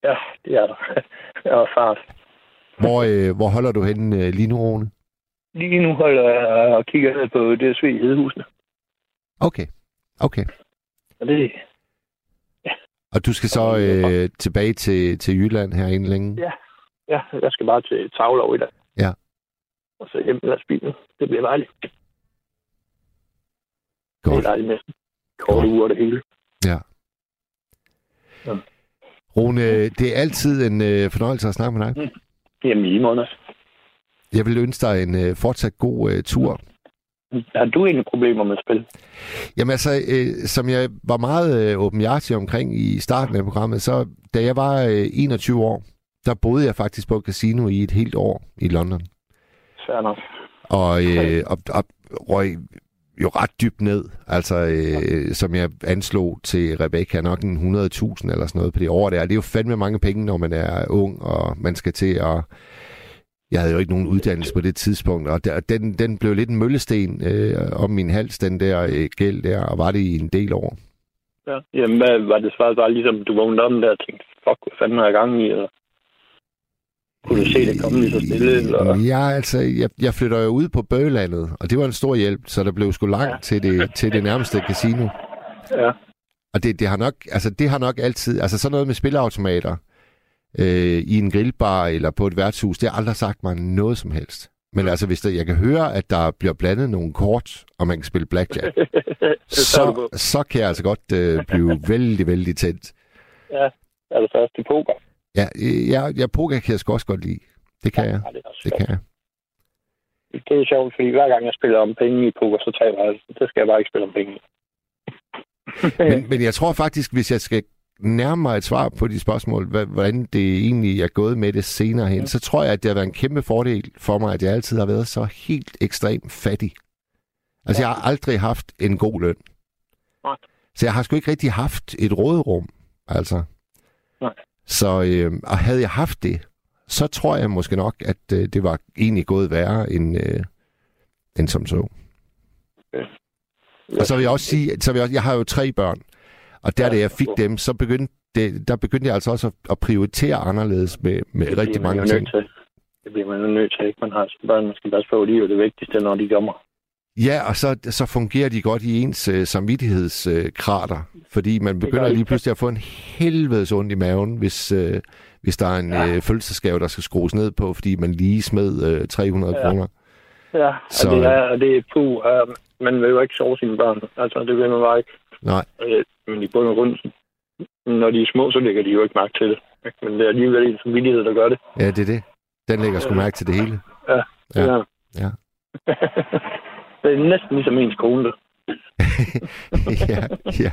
Ja, det er der. *laughs* og fart. Hvor, øh, hvor holder du henne øh, lige nu, Rune? Lige nu holder jeg og kigger ned på DSV i Hedehusene. Okay. Okay. Og det, Og du skal så øh, tilbage til, til Jylland her inden længe? Ja. ja, jeg skal bare til Tavlov i dag. Ja. Og så hjem med lastbilen. Det bliver dejligt. Det er Godt. dejligt med korte uger og det hele. Ja. Ja. Rune, det er altid en øh, fornøjelse at snakke med dig. Jamen lige måneder. Jeg vil ønske dig en øh, fortsat god øh, tur. Har du egentlig problemer med spil? Jamen altså, øh, som jeg var meget øh, åbenhjertig omkring i starten af programmet, så da jeg var øh, 21 år, der boede jeg faktisk på et casino i et helt år i London. Fair nok. Og, øh, og, og røg jo ret dybt ned. Altså, øh, som jeg anslog til Rebecca, nok en 100.000 eller sådan noget på det år der. Det er jo fandme mange penge, når man er ung, og man skal til at... Jeg havde jo ikke nogen uddannelse på det tidspunkt, og der, den, den blev lidt en møllesten øh, om min hals, den der øh, gæld der, og var det i en del år. Ja. Jamen, hvad, var det svaret bare ligesom, du vågnede om der og tænkte, fuck, hvad fanden har jeg gang i? Eller kunne du se det komme lige så stille? Eller? Ja, altså, jeg, jeg flytter jo ud på Bøgelandet, og det var en stor hjælp, så der blev sgu langt Ja. til, det, til det nærmeste casino. Ja. Og det, det, har nok, altså, det har nok altid... Altså sådan noget med spilleautomater øh, i en grillbar eller på et værtshus, det har aldrig sagt mig noget som helst. Men altså, hvis der, jeg kan høre, at der bliver blandet nogle kort, og man kan spille blackjack, *laughs* det så, så kan jeg altså godt øh, blive *laughs* vældig, vældig tændt. Ja, det først i poker? Ja, øh, jeg, jeg poker kan jeg sgu også godt lide. Det kan jeg. Ja, det, også Det sjovt. kan jeg. det er sjovt, fordi hver gang jeg spiller om penge i poker, så taber jeg. Det skal jeg bare ikke spille om penge. Men, men jeg tror faktisk, hvis jeg skal nærme mig et svar på de spørgsmål, hvordan det egentlig er gået med det senere hen, så tror jeg, at det har været en kæmpe fordel for mig, at jeg altid har været så helt ekstremt fattig. Altså, jeg har aldrig haft en god løn. Nej. Så jeg har sgu ikke rigtig haft et råderum, altså. Nej. Så øh, og havde jeg haft det, så tror jeg måske nok, at øh, det var egentlig gået værre end, øh, end som så. Og så vil jeg også sige, så vil jeg, også, jeg har jo tre børn, og der, Ja, da jeg fik dem, så begyndte det, der begyndte jeg altså også at, at prioritere anderledes med, med Det rigtig mange ting. nødt til. Det bliver man jo nødt til, ikke? Man har børn, man skal passe på, de er jo det vigtigste, når de kommer. Ja, og så, så fungerer de godt i ens øh, samvittighedskrater, øh, fordi man begynder lige pludselig at få en helvedes ondt i maven, hvis, øh, hvis der er en Ja. øh, følelsesgave, der skal skrues ned på, fordi man lige smed øh, 300 Ja. kroner. Ja, Så- og det er, og det er puh, uh, man vil jo ikke sove sine børn. Altså, det vil man bare ikke. Nej, Øh, Men i bund og grund, når de er små, så lægger de jo ikke mærke til det. ikke? Men det er alligevel en samvittighed, der gør det. ja, det er det. Den lægger sgu mærke til det hele. Ja. Ja. Ja. *laughs* det er næsten ligesom ens kone, det. *laughs* ja, ja.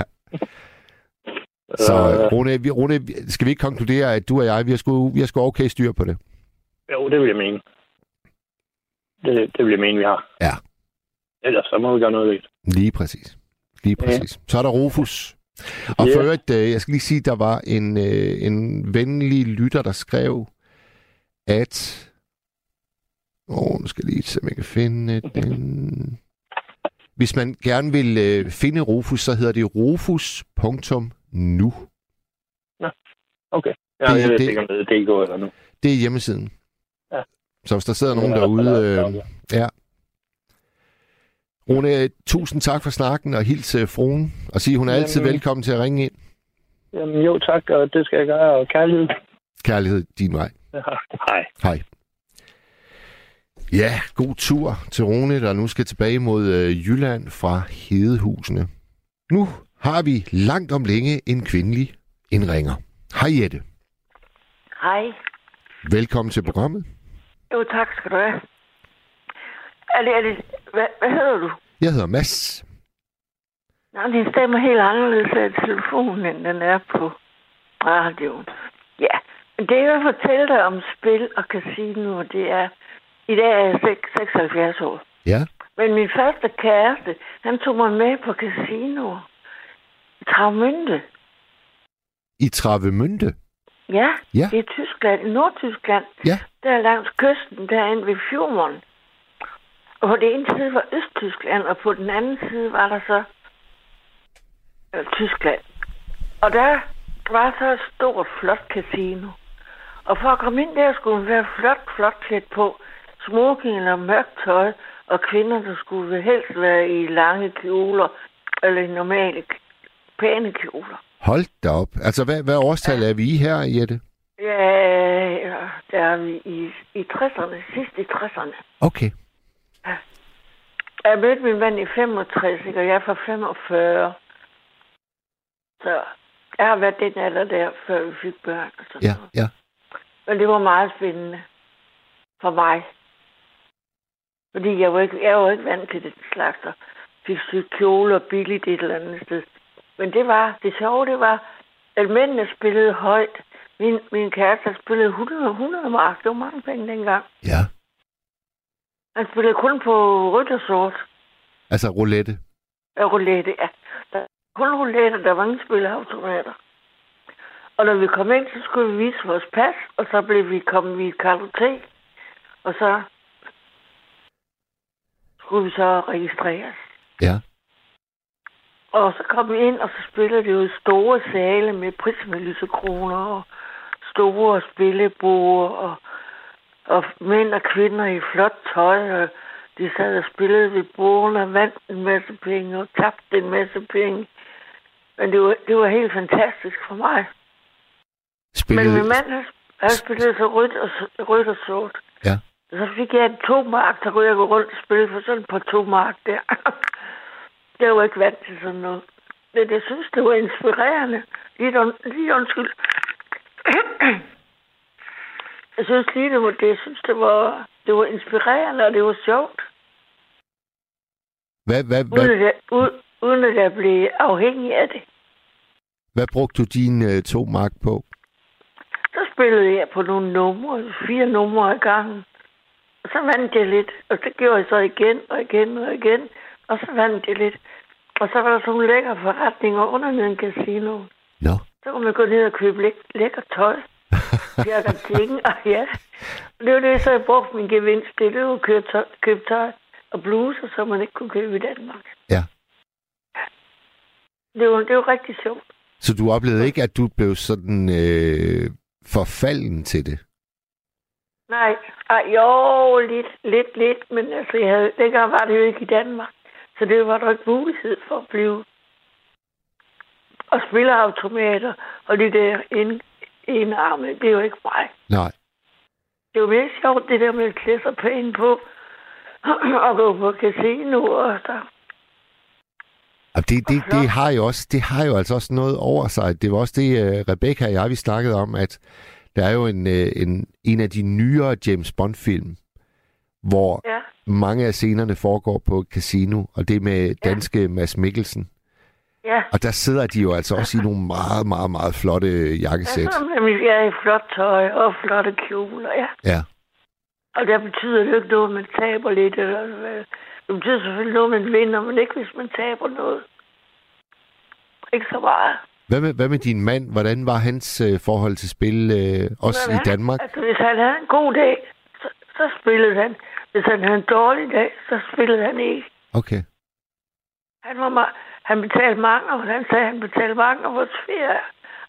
Så Øh, Rune, vi, Rune, skal vi ikke konkludere, at du og jeg, vi har sgu, vi har sgu okay styr på det? jo, det vil jeg mene. Det, det vil jeg mene, vi har. Ja. Ellers så må vi gøre noget ved. Lige præcis. Lige Ja. præcis. Så er der Rufus. Og Ja. for øvrigt, øh, jeg skal lige sige, der var en, øh, en venlig lytter, der skrev, at... Åh, oh, nu skal jeg lige se, om jeg kan finde den. Hvis man gerne vil øh, finde Rufus, så hedder det rufus.nu. Okay. Ja, Det- jeg ved det- ikke, om det er DK eller nu. Det er hjemmesiden. Ja. Så hvis der sidder nogen derude... Øh, ja. Rune, tusind tak for snakken, og hils øh, fruen. Og sige, hun er altid Jamen. velkommen til at ringe ind. Jamen jo, tak, og det skal jeg gøre, og kærlighed. Kærlighed din vej. Ja, hej. Hej. Ja, god tur til Rune, der nu skal tilbage mod øh, Jylland fra Hedehusene. Nu har vi langt om længe en kvindelig indringer. Hej Jette. Hej. Velkommen til programmet. Jo, tak skal du have. Det, hvad, hvad hedder du? Jeg hedder Mads. Nå, din stemme er helt anderledes af telefonen, end den er på radioen. Ja, men det jeg vil fortælle dig om spil og casino, det er, i dag er jeg seks- 76 år. Ja, Men min første kæreste, han tog mig med på casino. I Travmünde. i Travemünde. Ja, Ja. det er Tyskland, Nordtyskland. Ja. Der langs kysten, derinde ved Fjorden. Og på den ene side var Østtyskland, og på den anden side var der så øh, Tyskland. Og der var så et stort, flot casino. Og for at komme ind der, skulle man være flot, flot klædt på. Smoking eller mørkt tøj, og kvinder, der skulle helst være i lange kjoler, eller i normale, pæne kjoler. Hold da op. Altså, hvad, hvad årstal er vi i her, Jette? Ja, ja, der er vi i, i 60'erne, sidst i 60'erne. Okay. Jeg mødte min mand i 65, ikke? og jeg er fra 45. Så jeg har været den alder der, før vi fik børn. Og sådan Ja, noget. ja. Men det var meget spændende for mig. Fordi jeg var ikke, jeg var ikke vant til det slags, og fik sygt kjoler billigt et eller andet sted. Men det var, det sjove, det var, at mændene spillede højt. Min, min kæreste spillede 100, 100 mark. Det var mange penge dengang. Ja. Han spillede kun på rødt og sort. Altså roulette. Ja, roulette, ja. Der var kun roulette, der var ingen spilleautomater. Og når vi kom ind, så skulle vi vise vores pas, og så blev vi kommet i et kartotek. Og så skulle vi så registreres. Ja. Og så kom vi ind, og så spillede det jo store sale med prismelysekroner og store spillebord og, og mænd og kvinder i flot tøj. Og de sad og spillede ved bordene og vandt en masse penge og tabte en masse penge. Men det var, det var helt fantastisk for mig. Spillede... Men min mand, han- han spillede så rødt og, rødt og sort. Ja. Så fik jeg en to mark, så kunne jeg gå rundt og spille for sådan par to mark der. *laughs* jeg var ikke vant til sådan noget. Men jeg synes, det var inspirerende. Lige, un, lige undskyld. *clears throat* jeg synes lige, det var det. Jeg synes, det var, det var inspirerende, og det var sjovt. Hvad, hvad, Uden, hvad, at jeg, uden, uden at jeg blev afhængig af det. hvad brugte du din øh, to mark på? Så spillede jeg på nogle numre, fire numre ad gangen. Og så vandt jeg lidt, og så gjorde jeg så igen og igen og igen, og så vandt jeg lidt. Og så var der sådan nogle lækre forretninger under den casino. Nå. Så kunne man gå ned og købe læk- lækker tøj. Lækker ting, og ja. Det var det, så jeg brugte min gevinst. Det var at købe tøj, og bluser, som man ikke kunne købe i Danmark. Ja. Det var, det var rigtig sjovt. Så du oplevede ikke, at du blev sådan øh, forfalden til det? Nej, Ej, jo, lidt, lidt, lidt, men altså, jeg havde, dengang var det jo ikke i Danmark, så det var der ikke mulighed for at blive. Og spilleautomater og det der ind, indarme, det er jo ikke mig. Nej. Det er jo mere sjovt, det der med at klæde sig pænt på og gå på casino og så. Og det, det, det, har jo også, det har jo altså også noget over sig. Det var også det, uh, Rebecca og jeg, vi snakkede om, at der er jo en, uh, en, en af de nyere James Bond-film, hvor Ja, mange af scenerne foregår på et casino, og det med danske ja. Mads Mikkelsen. Ja. Og der sidder de jo altså også i nogle meget, meget, meget flotte jakkesæt. Ja, nemlig, jeg er i flot tøj og flotte kjoler, ja. Ja. Og der betyder det jo ikke noget, at man taber lidt. Eller, hvad. det betyder selvfølgelig noget, man vinder, men ikke hvis man taber noget. Ikke så meget. Hvad med, hvad med din mand? Hvordan var hans øh, forhold til spil, øh, også i Danmark? Altså, hvis han havde en god dag, så, så spillede han. Hvis han havde en dårlig dag, så spillede han ikke. Okay. Han, var ma- han betalte mange, og han sagde, at han betalte mange af vores ferie.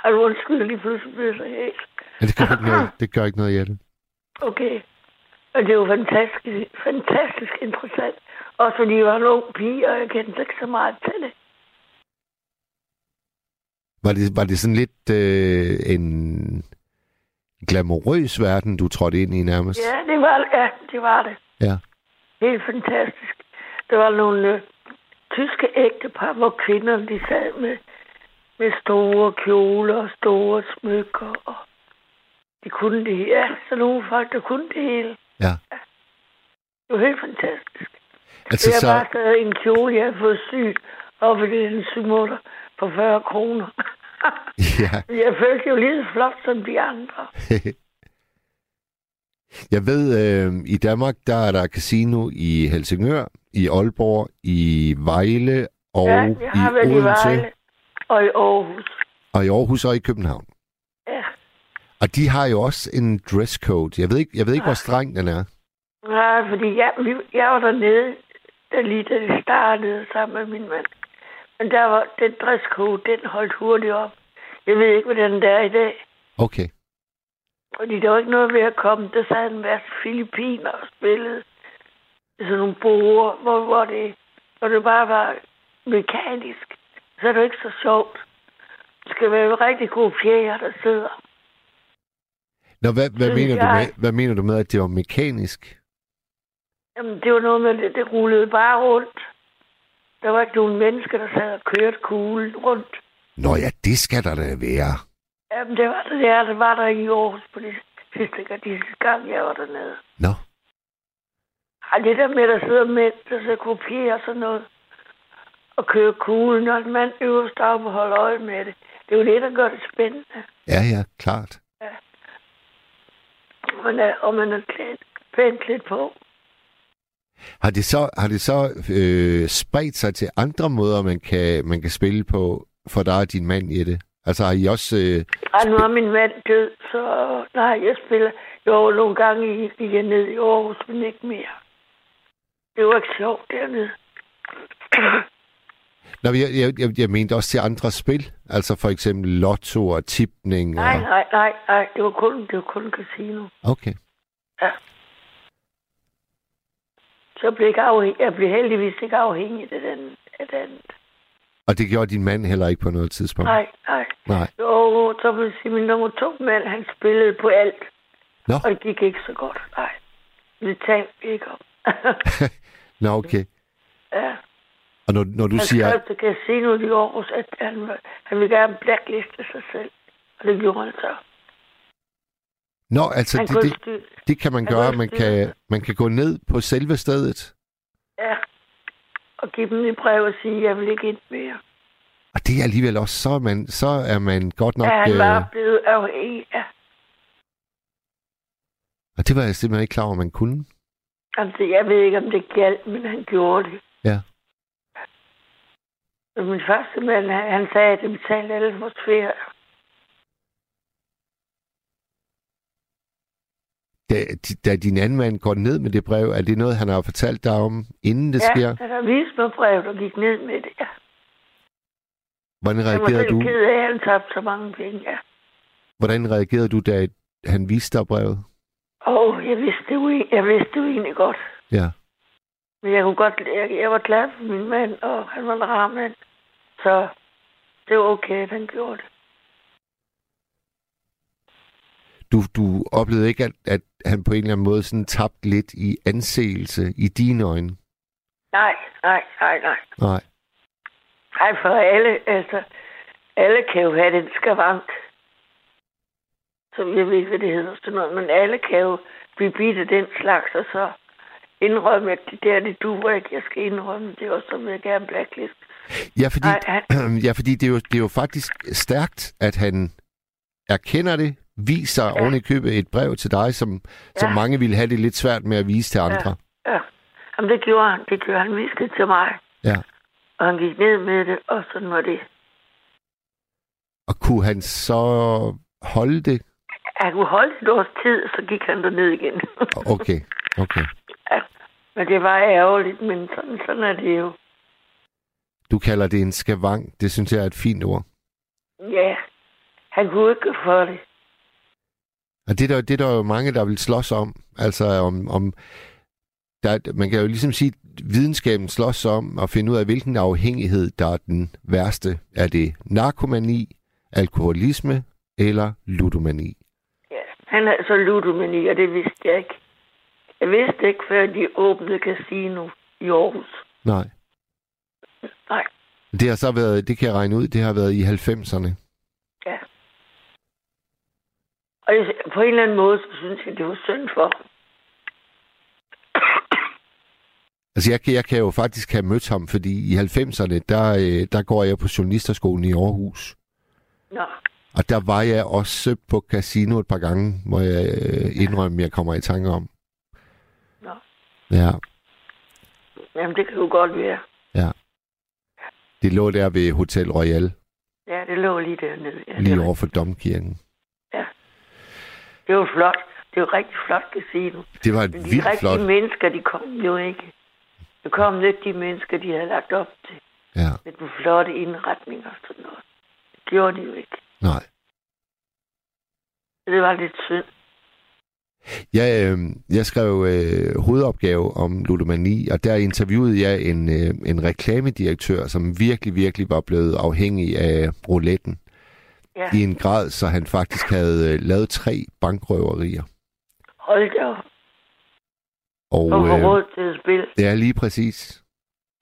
Og du undskyld, lige pludselig blev så helt. Men det gør ikke noget, det gør ikke noget, Jette. Okay. Og det var fantastisk, fantastisk interessant. Også fordi jeg var en ung pige, og jeg kendte ikke så meget til det. Var det, var det sådan lidt øh, en glamourøs verden, du trådte ind i nærmest? Ja, det var, ja, det, var det. Ja. Helt fantastisk. Der var nogle øh, tyske ægtepar, hvor kvinderne de sad med, med store kjoler og store smykker. Og de kunne det hele. Ja, så nogle folk, der kunne det hele. Ja. Det var helt fantastisk. Altså, jeg så, bare stadig en kjole, jeg havde fået sygt op i den symutter for 40 kroner. *laughs* ja. jeg følte jo lige så flot som de andre. *laughs* Jeg ved, øh, i Danmark, der er der casino i Helsingør, i Aalborg, i Vejle og ja, jeg har i været i Odense, Vejle og i Aarhus. og i Aarhus og i København. Ja. Og de har jo også en dresscode. Jeg ved ikke, jeg ved ikke hvor streng den er. Nej, fordi jeg, jeg var dernede, der lige da det startede sammen med min mand. Men der var den dresscode, den holdt hurtigt op. Jeg ved ikke, hvordan det er i dag. Okay. Fordi der var ikke noget ved at komme. Der sad en masse filippiner og spillede sådan nogle borer, hvor, hvor, det, hvor det bare var mekanisk. Så er det ikke så sjovt. Det skal være en rigtig god fjerde, der sidder. Nå, hvad, hvad, Synes mener du med, hvad mener du med, at det var mekanisk? Jamen, det var noget med, det, det rullede bare rundt. Der var ikke nogen mennesker, der sad og kørte kuglen rundt. Nå ja, det skal der da være. Jamen, det var det der, det var der i Aarhus på det sidste gang, de sidste gang, jeg var dernede. Nå, Ej, det der med, at der sidder mænd, der så kopierer sådan noget, og kører kuglen, og en mand øverst op og holder øje med det. Det er jo det, der gør det spændende. ja, ja, klart. Og man er, og man er klædt pænt lidt på. Har det så, har det så øh, spredt sig til andre måder, man kan, man kan spille på for dig og din mand, Jette? Altså har I også... Øh, Ej, nu er min mand død, så nej, jeg spiller jo nogle gange i, gik jeg ned i Aarhus, men ikke mere. Det var ikke sjovt dernede. *clears throat* Nå, jeg, jeg, jeg, jeg mente også til andre spil. Altså for eksempel lotto og tipning. Nej, Og... nej, nej, nej. Det var kun, det var kun casino. Okay. Så blev jeg, ikke afhængig. jeg blev heldigvis ikke afhængig af den, af den. Og det gjorde din mand heller ikke på noget tidspunkt? Nej, nej. Nej. Jo, så vil jeg sige, min nummer to mand, han spillede på alt. Nå. Og det gik ikke så godt. Nej. Det talte vi ikke om. *laughs* Nå, okay. ja. Og når, når du Han siger... skrev til casino i Aarhus, at han, han ville gerne blackliste sig selv. Og det gjorde han så. Nå, altså Han det, det, det kan man han gøre. Man kan, man kan gå ned på selve stedet. Ja. Og give dem et brev og sige, jeg vil ikke ind mere. Og det er alligevel også, så er man, så er man godt nok... Ja, han øh, var blevet afhængig. Ja. og det var jeg simpelthen ikke klar over, man kunne. Altså, jeg ved ikke, om det galt, men han gjorde det. Ja. Og min første mand, han, han sagde, at det betalte alle vores ferie. Da, da din anden mand går ned med det brev, er det noget, han har fortalt dig om, inden det ja, sker? han har vist mig brev, og gik ned med det. Ja. Hvordan var reagerede du? ked af, at han tabte så mange penge. Ja. Hvordan reagerede du, da han viste dig brevet? Og jeg vidste jo, jeg vidste jo egentlig godt. Ja. Men jeg kunne godt, jeg, jeg var glad for min mand, og han var en rar mand. Så det var okay, at han gjorde det. Du, du oplevede ikke, at, at han på en eller anden måde sådan tabte lidt i anseelse i dine øjne? Nej, nej, nej, nej. Nej. Nej, for alle, altså, alle kan jo have den skavank. Så jeg ved hvad det hedder sådan noget, men alle kan jo blive bidt af den slags, og så indrømme, at det der, det duer ikke, jeg skal indrømme, det er også, som jeg gerne blacklist. Ja, fordi, Nej, han, *clears throat* ja, fordi det, er jo, det er jo faktisk stærkt, at han erkender det, viser ja. Ja. oven i købet et brev til dig, som, som Ja. mange ville have det lidt svært med at vise til andre. ja. Jamen, det gjorde han. Det gjorde han. viste det til mig. Ja. Og han gik ned med det, og sådan var det. Og kunne han så holde det? Han kunne holde et års tid, så gik han derned igen. Okay, okay. *laughs* men det var ærgerligt, men sådan, sådan er det jo. Du kalder det en skavang. Det synes jeg er et fint ord. Ja, han kunne ikke for det. Og det er der, det er der jo mange, der vil slås om. Altså om, om der, man kan jo ligesom sige, at videnskaben slås om at finde ud af, hvilken afhængighed, der er den værste. Er det narkomani, alkoholisme eller ludomani? Ja. Han havde så ludomani, og det vidste jeg ikke. Jeg vidste ikke, før de åbnede casino i Aarhus. Nej. Nej. Det har så været, det kan jeg regne ud, det har været i 90'erne. Ja. Og jeg, på en eller anden måde, så synes jeg, det var synd for. Altså jeg, kan- jeg kan jo faktisk have mødt ham, fordi i 90'erne, der, øh, der går jeg på journalisterskolen i Aarhus. Nå, Og der var jeg også på casino et par gange, må jeg øh, indrømme, jeg kommer i tanke om. Nå. Ja, jamen det kan jo godt være. det lå der ved Hotel Royal, Ja, det lå lige dernede. Ja, lige over for Domkirken. Det var flot. Det var rigtig flot casino. Det var et Men de vildt rigtige flot. mennesker, de kom jo ikke. Det kom ikke de mennesker, de havde lagt op til. Ja, Med den flotte indretning og sådan noget. Det gjorde de jo ikke. nej. Det var lidt synd. Jeg, øh, jeg skrev øh, hovedopgave om ludomani, og der interviewede jeg en, øh, en reklamedirektør, som virkelig, virkelig var blevet afhængig af rouletten. Ja, I en grad, så han faktisk havde øh, lavet tre bankrøverier. hold da. Og, Og øh, råd til. Ja, lige præcis.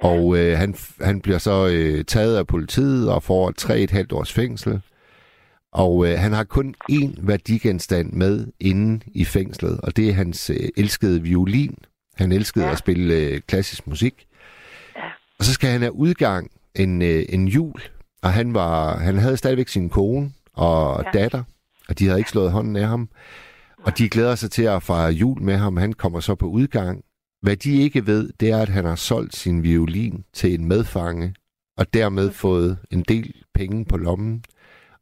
Og øh, han, han bliver så øh, taget af politiet og får tre et halvt års fængsel. Og øh, han har kun én værdigenstand med inde i fængslet, og det er hans øh, elskede violin. Han elskede. Ja. at spille øh, klassisk musik. Ja. Og så skal han have udgang en, øh, en jul, og han var han havde stadigvæk sin kone og ja. Datter, og de havde ikke slået hånden af ham. Og de glæder sig til at fejre jul med ham. Han kommer så på udgang. Hvad de ikke ved, det er, at han har solgt sin violin til en medfange, og dermed fået en del penge på lommen.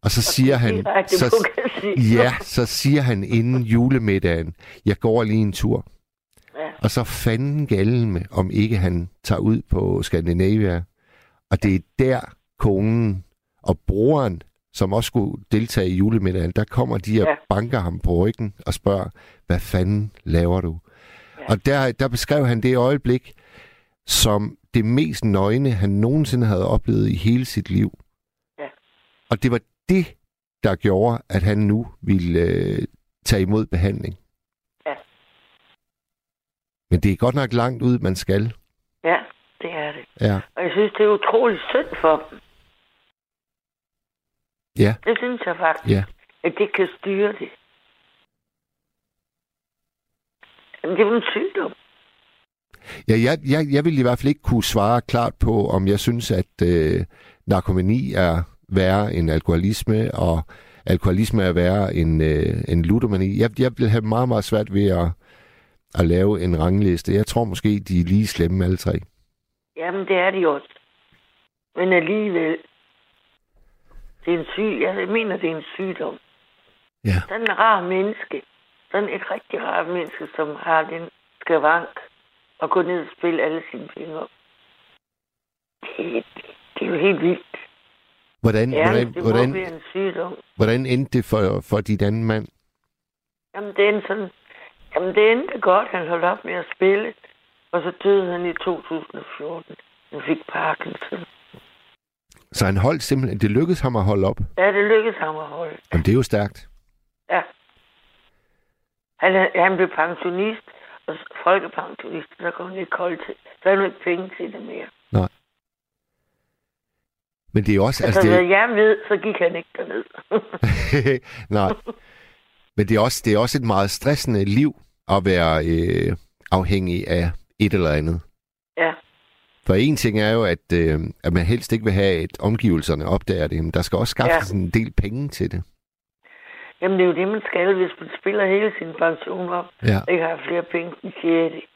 Og så *laughs* siger han, så, ja, så siger han inden julemiddagen, jeg går lige en tur. Ja. Og så fanden galen med, om ikke han tager ud på Skandinavia. Og det er der konen og broren, som også skulle deltage i julemiddagen, der kommer de og Ja. banker ham på ryggen og spørger, hvad fanden laver du? Ja. Og der, der beskrev han det øjeblik som det mest nøgne, han nogensinde havde oplevet i hele sit liv. Ja. Og det var det, der gjorde, at han nu ville øh, tage imod behandling. Ja. Men det er godt nok langt ud, man skal. Ja, det er det. Ja. Og jeg synes, det er utroligt synd for dem. Ja. Det synes jeg faktisk. Ja. At de kan styre det. Det er jo en sygdom. Ja, jeg, jeg, jeg vil i hvert fald ikke kunne svare klart på, om jeg synes, at øh, narkomani er værre end alkoholisme, og alkoholisme er værre end, øh, end ludomani. Jeg, jeg vil have meget, meget svært ved at, at lave en rangliste. Jeg tror måske, de er lige slemme alle tre. Jamen, det er de også. Men alligevel, det er en syg, jeg mener, det er en sygdom. Ja. Sådan en rar menneske, sådan et rigtig rart menneske, som har den skavank og gå ned og spille alle sine penge op. Det, det er jo helt vildt. Hvordan, Ja, hvordan, det hvordan, en sygdom. hvordan endte det for, for dit anden mand? Jamen, det er en sådan... Jamen, det endte godt. Han holdt op med at spille. Og så døde han i 2014. Han fik Parkinson. Så han holdt simpelthen, det lykkedes ham at holde op. Ja, det lykkedes ham at holde. Jamen, det er jo stærkt. Ja. Han, han blev pensionist, og folkepensionist, så kom ikke holde til. Så havde han ikke penge til det mere. Men det er også... Altså, Altså, det, jeg ved, så gik han ikke derned. *laughs* Nej. Men det er, også, det er også et meget stressende liv at være øh, afhængig af et eller andet. ja. For en ting er jo, at, øh, at man helst ikke vil have, at omgivelserne opdager det, men der skal også skaffes ja. en del penge til det. Jamen, det er jo det, man skal, hvis man spiller hele sin pension op. Ja. Ikke har flere penge end 6.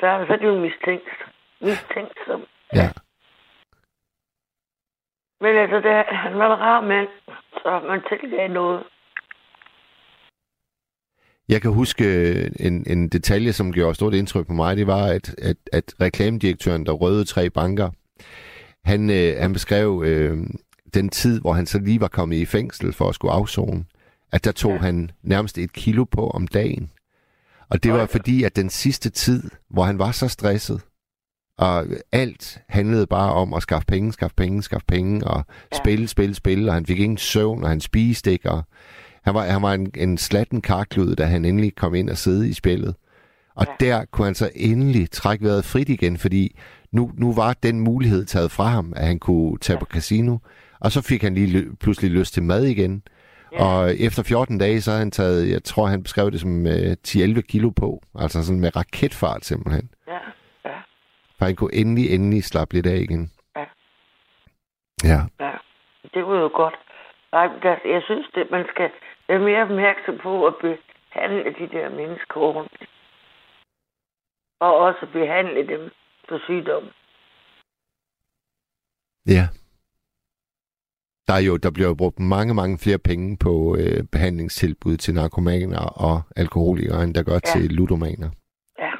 Så er så er det jo mistænkt. Mistænksom. Ja. Men altså, det, han var en rar mand, så man tilgav noget. Jeg kan huske øh, en, en detalje, som gjorde stort indtryk på mig, det var, at, at, at reklamedirektøren, der røde tre banker, han, øh, han beskrev øh, den tid, hvor han så lige var kommet i fængsel for at skulle afzone, at der tog ja. han nærmest et kilo på om dagen. Og det var fordi, at den sidste tid, hvor han var så stresset, og alt handlede bare om at skaffe penge, skaffe penge, skaffe penge, og ja. spille, spille, spille, og han fik ingen søvn, og han spiste ikke, og han var, han var en, en slatten karklud, da han endelig kom ind og sidde i spillet. Og ja. der kunne han så endelig trække vejret frit igen, fordi nu, nu var den mulighed taget fra ham, at han kunne tage ja. på casino. Og så fik han lige lø- pludselig lyst til mad igen. Ja. Og efter 14 dage, så har han taget, jeg tror, han beskrev det som øh, 10-11 kilo på. Altså sådan med raketfart simpelthen. Ja, ja, For han kunne endelig, endelig slappe lidt af igen. Ja. Ja. ja. Det var jo godt. Nej, jeg synes, det, man skal være mere opmærksom på at behandle de der mennesker ordentligt. Og også behandle dem for sygdom. Ja. Der, er jo, der bliver jo brugt mange, mange flere penge på øh, behandlingstilbud til narkomaner og alkoholikere, end der gør ja. til ludomaner. Ja.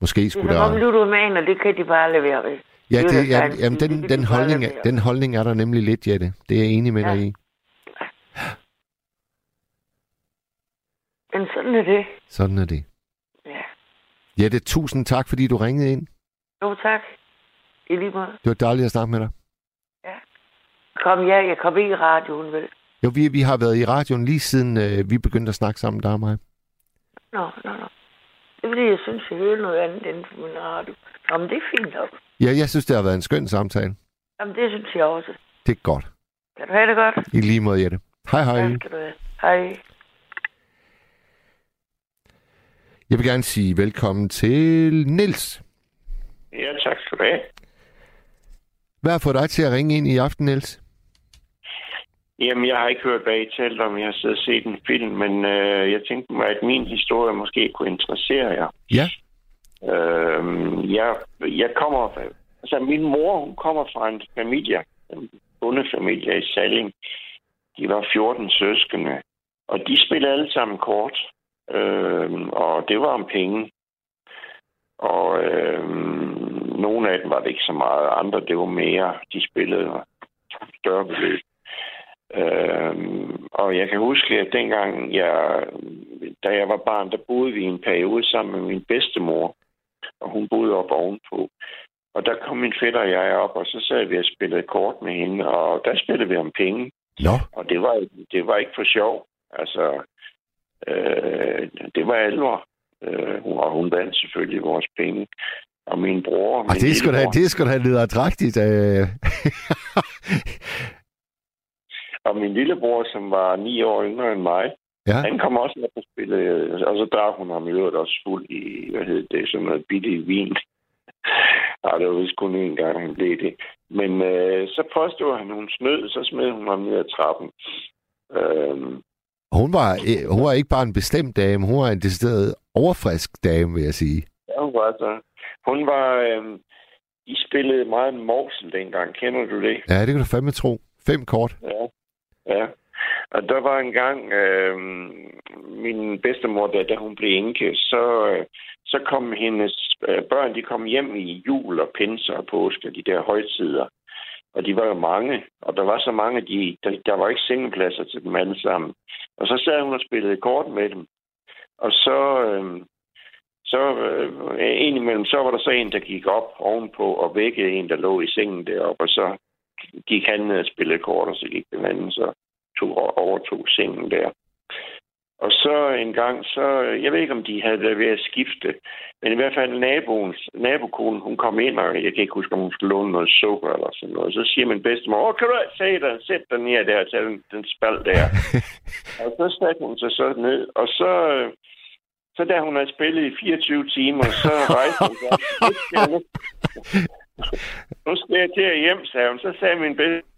Måske Det er skulle der... om ludomaner, det kan de bare levere ved. Ja, Det er det, ja, jamen, den, den, holdning, er, den holdning er der nemlig lidt, Jette. Det er jeg enig med Ja. dig i. Men sådan er det. Sådan er det. Ja. Jette, tusind tak, fordi du ringede ind. Jo, tak. I lige måde. Det var dejligt at snakke med dig. Kom, ja, jeg kom i radioen, vel? Jo, vi, vi har været i radioen lige siden øh, vi begyndte at snakke sammen, der og mig. Nå, nå, nå. Det er fordi, jeg synes, jeg hører noget andet end på min radio. Nå, men det er fint nok. Ja, jeg synes, det har været en skøn samtale. Jamen, det synes jeg også. Det er godt. Kan du have det godt? I lige måde, Jette. Hej, hej. Ja, skal du have. Hej. Jeg vil gerne sige velkommen til Nils. Ja, tak skal du have. Hvad har fået dig til at ringe ind i aften, Niels? Jamen, jeg har ikke hørt, hvad I talte om. Jeg har siddet og set en film, men øh, jeg tænkte mig, at min historie måske kunne interessere jer. Ja. Øh, jeg, jeg kommer... Altså, min mor, hun kommer fra en familie, en bondefamilie i Salling. De var 14 søskende, og de spillede alle sammen kort. Øh, og det var om penge. Og øh, nogle af dem var det ikke så meget, andre det var mere. De spillede større beløb. Øh, og jeg kan huske, at dengang, jeg, da jeg var barn, der boede vi en periode sammen med min bedstemor. Og hun boede op ovenpå. Og der kom min fætter og jeg op, og så sad vi og spillede kort med hende. Og der spillede vi om penge. Nå, Og det var, det var ikke for sjov. Altså, øh, det var alvor. Øh, hun- og hun vandt selvfølgelig vores penge. Og min bror... og min det da, lillebror- det er sgu da lederdragtigt. Øh. *laughs* Og min lillebror, som var ni år yngre end mig, ja, han kom også op og spille, og så drak hun ham i øvrigt også fuld i, hvad hedder det, sådan noget billig vin. *laughs* Nej, det var vist kun én gang, han blev det. Men øh, så påstod han, at hun snød, så smed hun ham ned ad trappen. Øhm, hun var, øh, hun var ikke bare en bestemt dame, hun var en decideret overfrisk dame, vil jeg sige. ja, hun var så... Hun var... Øh, de spillede meget morsel dengang, kender du det? Ja, det kan du fandme tro. Fem kort. Ja. ja. Og der var en gang, øh, min bedstemor, da, da hun blev enke, så, øh, så kom hendes øh, børn, de kom hjem i jul og pinse og påske, de der højtider. Og de var jo mange, og der var så mange, de, der, der var ikke sengepladser til dem alle sammen. Og så sad hun og spillede kort med dem. Og så, øh, så øh, indimellem, så var der så en, der gik op ovenpå og vækkede en, der lå i sengen deroppe, og så gik han ned og spillede kort, og så gik den anden, så tog, overtog sengen der. Og så en gang, så, jeg ved ikke, om de havde været ved at skifte, men i hvert fald naboens, nabokonen, hun kom ind, og jeg kan ikke huske, om hun skulle låne noget sukker eller sådan noget. Så siger min bedstemor, åh, kan du sige dig, sæt dig ned der, til den, den spald der. *laughs* og så satte hun sig så ned, og så, Så da hun havde spillet i 24 timer, så rejste hun sig. *laughs* Nu skal jeg, nu, nu skal jeg til at hjem, sagde hun. Så sagde min bedste,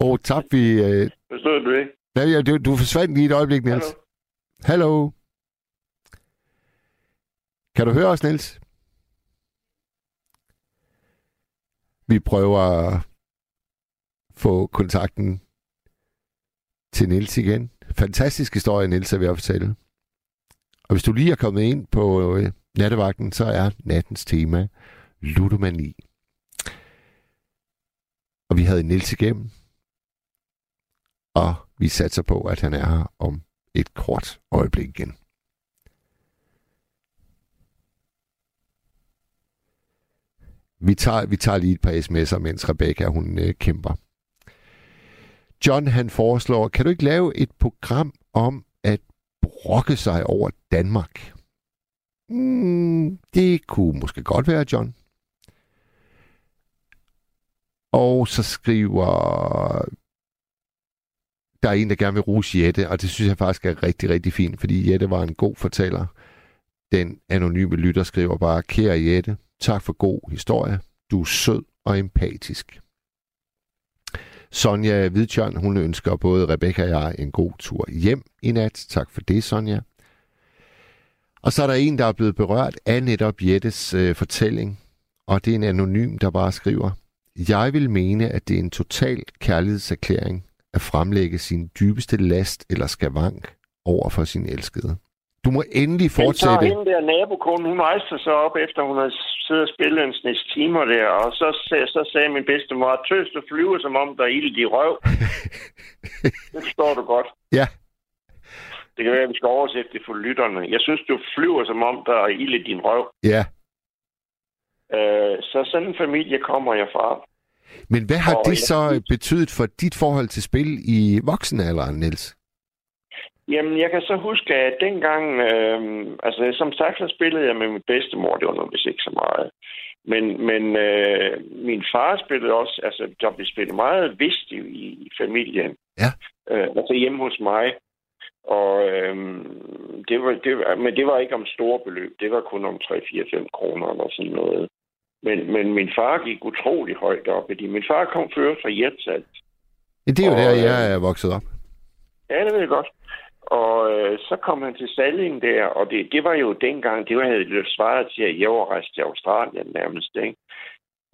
Åh, oh, tabte vi... Øh... forstod du det? Ja, ja, du, du forsvandt lige et øjeblik, Niels. Hallo? Hallo. Kan du høre os, Niels? Vi prøver at få kontakten til Niels igen. Fantastisk historie, Niels er ved at fortælle. Og hvis du lige er kommet ind på øh, nattevagten, så er nattens tema ludomani. Og vi havde Niels igennem. Og vi satser på, at han er her om et kort øjeblik igen. Vi tager, vi tager lige et par sms'er, mens Rebecca hun øh, kæmper. John han foreslår, kan du ikke lave et program om at brokke sig over Danmark? Mm, det kunne måske godt være, John. Og så skriver... Der er en, der gerne vil ruse Jette, og det synes jeg faktisk er rigtig, rigtig fint, fordi Jette var en god fortæller. Den anonyme lytter skriver bare, kære Jette, tak for god historie. Du er sød og empatisk. Sonja Hvidtjørn, hun ønsker både Rebecca og jeg en god tur hjem i nat. Tak for det, Sonja. Og så er der en, der er blevet berørt af netop Jettes øh, fortælling, og det er en anonym, der bare skriver, Jeg vil mene, at det er en total kærlighedserklæring at fremlægge sin dybeste last eller skavank over for sin elskede. Du må endelig fortsætte. Men så hende der nabokonen, hun rejste sig op, efter hun havde siddet og spillet en snes timer der, og så, så sagde min bedstemor, tøs, du flyver, som om der er ild i røv. *laughs* det forstår du godt. Ja. Det kan være, at vi skal oversætte det for lytterne. Jeg synes, du flyver, som om der er ild i din røv. Ja. Øh, så sådan en familie kommer jeg fra. Men hvad har Og det så synes- betydet for dit forhold til spil i voksenalderen, Niels? Jamen, jeg kan så huske, at dengang, øh, altså som sagt, så spillede jeg med min bedstemor, det var vist ikke så meget. Men, men øh, min far spillede også, altså der blev spillet meget vist i, i familien. Ja. Øh, altså hjemme hos mig. Og øh, det var, det var, men det var ikke om store beløb. Det var kun om 3-4-5 kroner eller sådan noget. Men, men min far gik utrolig højt op i det. Min far kom før fra Hirtshals. Ja, det er jo Og, der, øh, jeg er vokset op. Ja, det ved jeg godt. Og øh, så kom han til Salling der, og det, det var jo dengang, det var havde lidt svaret til, at jeg var rejst til Australien nærmest, ikke?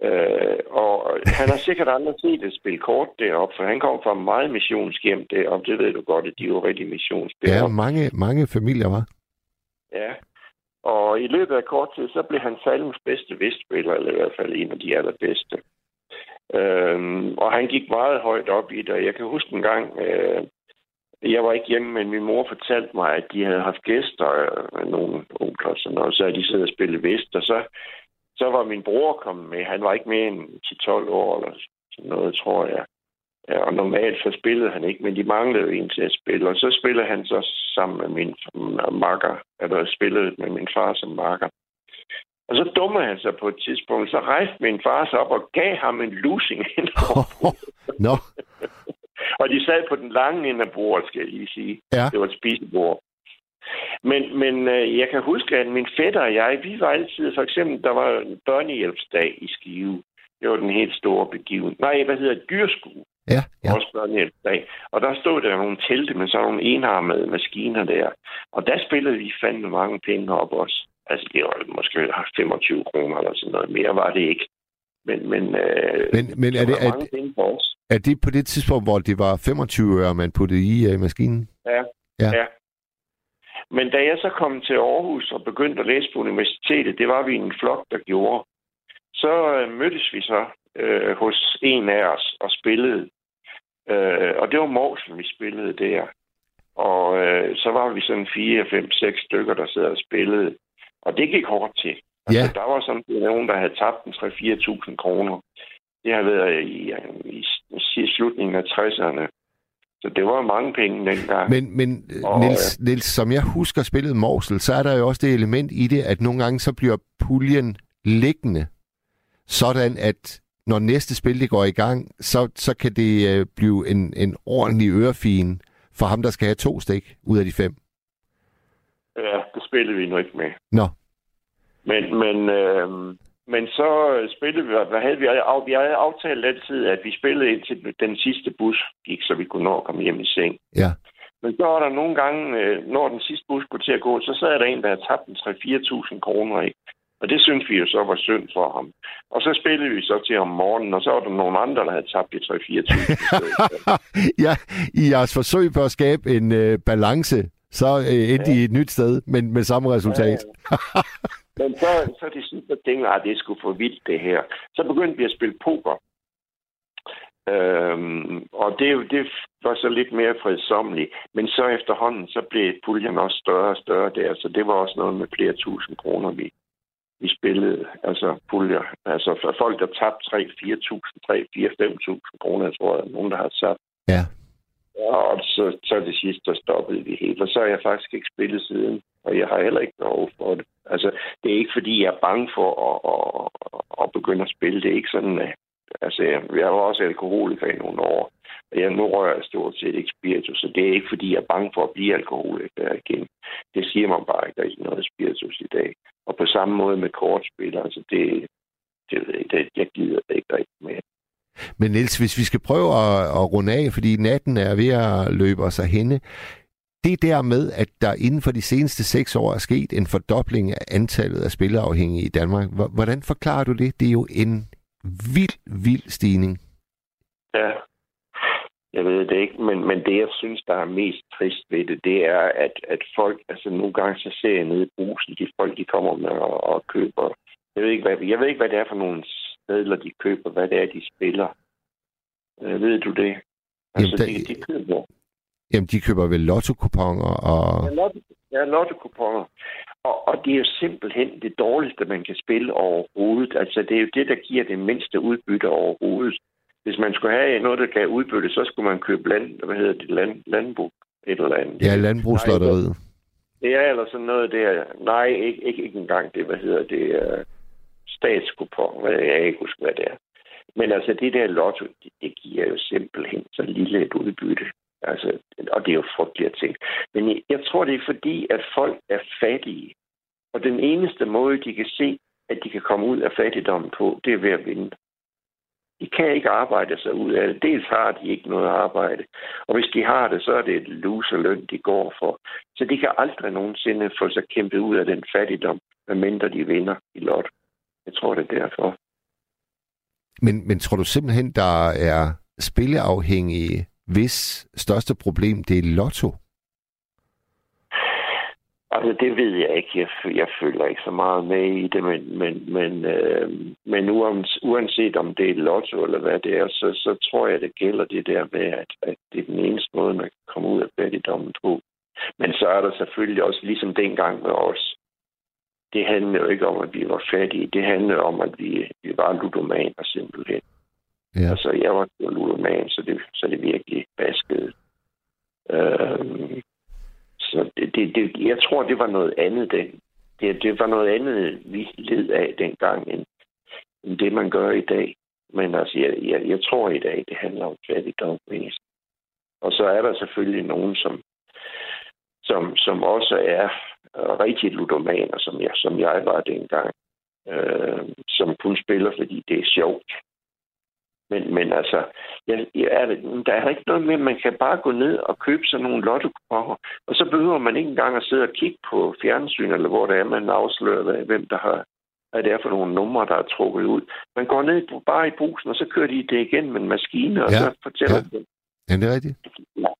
Øh, og han har sikkert aldrig set et spil kort deroppe, for han kom fra meget missionshjem deroppe, det ved du godt, at de jo rigtig missionsspillere. Ja, mange, mange familier var. Ja. Og i løbet af kort tid, så blev han Salms bedste vestspiller, eller i hvert fald en af de allerbedste. Øhm, og han gik meget højt op i det, og jeg kan huske en gang, øh, jeg var ikke hjemme, men min mor fortalte mig, at de havde haft gæster, øh, nogle onkler og sådan noget, så havde de siddet og spillet vest, og så, så var min bror kommet med. Han var ikke mere end 10-12 år eller sådan noget, tror jeg. Ja, og normalt så spillede han ikke, men de manglede en til at spille. Og så spillede han så sammen med min makker, eller spillede med min far som makker. Og så dummede han sig på et tidspunkt. Så rejste min far sig op og gav ham en losing *laughs* ind Nå, og de sad på den lange ende af bordet, skal jeg lige sige. Ja. Det var et spisebord. Men, men øh, jeg kan huske, at min fætter og jeg, vi var altid, for eksempel, der var en børnehjælpsdag i Skive. Det var den helt store begivenhed. Nej, hvad hedder det? Dyrskue. Ja, ja. Også børnehjælpsdag. Og der stod der nogle telte med sådan nogle enarmede maskiner der. Og der spillede vi fandme mange penge op også. Altså, det var måske 25 kroner eller sådan noget. Mere var det ikke. Men, men, øh, Men, men er, det, er, er det på det tidspunkt, hvor det var 25 øre, man puttede i uh, maskinen? Ja. Ja. ja. Men da jeg så kom til Aarhus og begyndte at læse på universitetet, det var vi en flok, der gjorde. Så øh, mødtes vi så øh, hos en af os og spillede. Øh, og det var Morsen, vi spillede der. Og øh, så var vi sådan 4, 5, 6 stykker, der sad og spillede. Og det gik hårdt til. Altså, Ja. Der var sådan nogen, der havde tabt en 3-4.000 kroner. Det har været i, i, i slutningen af 60'erne. Så det var mange penge dengang. Men, men Og, oh, Niels, Niels, som jeg husker spillet Morsel, så er der jo også det element i det, at nogle gange så bliver puljen liggende, sådan at når næste spil det går i gang, så, så kan det øh, blive en, en ordentlig ørefin for ham, der skal have to stik ud af de fem. Ja, det spillede vi nu ikke med. Nå, Men, men, øh, men så spillede vi, hvad havde vi? Vi havde aftalt altid, at vi spillede indtil den sidste bus gik, så vi kunne nå at komme hjem i seng. ja. Men så var der nogle gange, øh, når den sidste bus skulle til at gå, så sad der en, der havde tabt en 3-4.000 kroner, ikke? Og det synes vi jo så var synd for ham. Og så spillede vi så til om morgenen, og så var der nogle andre, der havde tabt de 3-4.000. i stedet for. *laughs* ja, i jeres forsøg på at skabe en øh, balance, så øh, endte ja. I et nyt sted, men med samme resultat. Men så, så til sidst, så tænkte jeg, at det er sgu for vildt, det her. Så begyndte vi at spille poker. Øhm, og det, det var så lidt mere fredsommeligt. Men så efterhånden, så blev puljen også større og større der. Så det var også noget med flere tusind kroner, vi, vi spillede. Altså puljer. Altså folk, der tabte 3, 4.000, 3, 4, 5.000 kroner, jeg tror, er nogen, der har tabt. Ja. Og så, så det sidste, der stoppede vi helt. Og så har jeg faktisk ikke spillet siden. Og jeg har heller ikke behov for det. Altså, det er ikke, fordi jeg er bange for at, at, at begynde at spille. Det er ikke sådan, at Altså, jeg, jeg var også alkoholiker i nogle år. Og jeg, nu rører jeg stort set ikke spiritus, så det er ikke, fordi jeg er bange for at blive alkoholiker igen. Det siger man bare ikke, der er ikke noget spiritus i dag. Og på samme måde med kortspil, altså det, det, ved jeg ikke, det, jeg gider det ikke rigtig mere. Men Niels, hvis vi skal prøve at, at runde af, fordi natten er ved at løbe os af hende, det der med, at der inden for de seneste seks år er sket en fordobling af antallet af spilleafhængige i Danmark, hvordan forklarer du det? Det er jo en vild, vild stigning. Ja, jeg ved det ikke, men, men det, jeg synes, der er mest trist ved det, det er, at, at folk, altså nogle gange så ser jeg nede i brusen, de folk, de kommer med og, og køber. Jeg ved, ikke, hvad, jeg ved ikke, hvad det er for nogle stedler, de køber, hvad det er, de spiller. Øh, ved du det? Altså, Jamen, der- de, de køber Jamen, de køber vel lotto-kuponer og... Ja, lotto, ja, lotto-kuponer. Og, og det er jo simpelthen det dårligste, man kan spille overhovedet. Altså, det er jo det, der giver det mindste udbytte overhovedet. Hvis man skulle have noget, der gav udbytte, så skulle man købe land, hvad hedder det, land, landbrug, et eller andet. Ja, landbrugslotteriet. Det er eller sådan noget der. Nej, ikke, ikke, ikke engang det, hvad hedder det, uh, statskupon, hvad jeg ikke huske, hvad det er. Men altså, det der lotto, det, det giver jo simpelthen så lille et udbytte. Altså, og det er jo frygteligt at tænke. Men jeg, jeg tror, det er fordi, at folk er fattige. Og den eneste måde, de kan se, at de kan komme ud af fattigdommen på, det er ved at vinde. De kan ikke arbejde sig ud af det. Dels har de ikke noget arbejde. Og hvis de har det, så er det et loserløn, de går for. Så de kan aldrig nogensinde få sig kæmpet ud af den fattigdom, medmindre de vinder i lot. Jeg tror, det er derfor. Men, men tror du simpelthen, der er spilleafhængige, hvis største problem det er lotto? Altså, det ved jeg ikke. Jeg, jeg følger ikke så meget med i det, men, men, men, øh, men uans, uanset om det er lotto eller hvad det er, så, så tror jeg, det gælder det der med, at, at det er den eneste måde, man kan komme ud af fattigdommen på. Men så er der selvfølgelig også, ligesom dengang med os, det handler jo ikke om, at vi var fattige. Det handler om, at vi, vi var ludomaner simpelthen. Ja. Altså, jeg var ludoman, så det, så det virkelig baskede. Øhm, så det, det, det, jeg tror, det var noget andet. Den. Det, det var noget andet, vi led af dengang, end, end det, man gør i dag. Men altså, jeg, jeg, jeg tror i dag, det handler om fattigdom mest. Og så er der selvfølgelig nogen, som, som, som også er øh, rigtig ludomaner, som jeg, som jeg var dengang, øh, som kun spiller, fordi det er sjovt. Men, men altså, jeg, jeg er, der er ikke noget med, man kan bare gå ned og købe sådan nogle lotto og så behøver man ikke engang at sidde og kigge på fjernsyn, eller hvor det er, man afslører, hvad- hvem der har, hvad det er for nogle numre, der er trukket ud. Man går ned på, bare i brusen, og så kører de det igen med en maskine, og Ja, så fortæller ja. ja. dem. Er det rigtigt?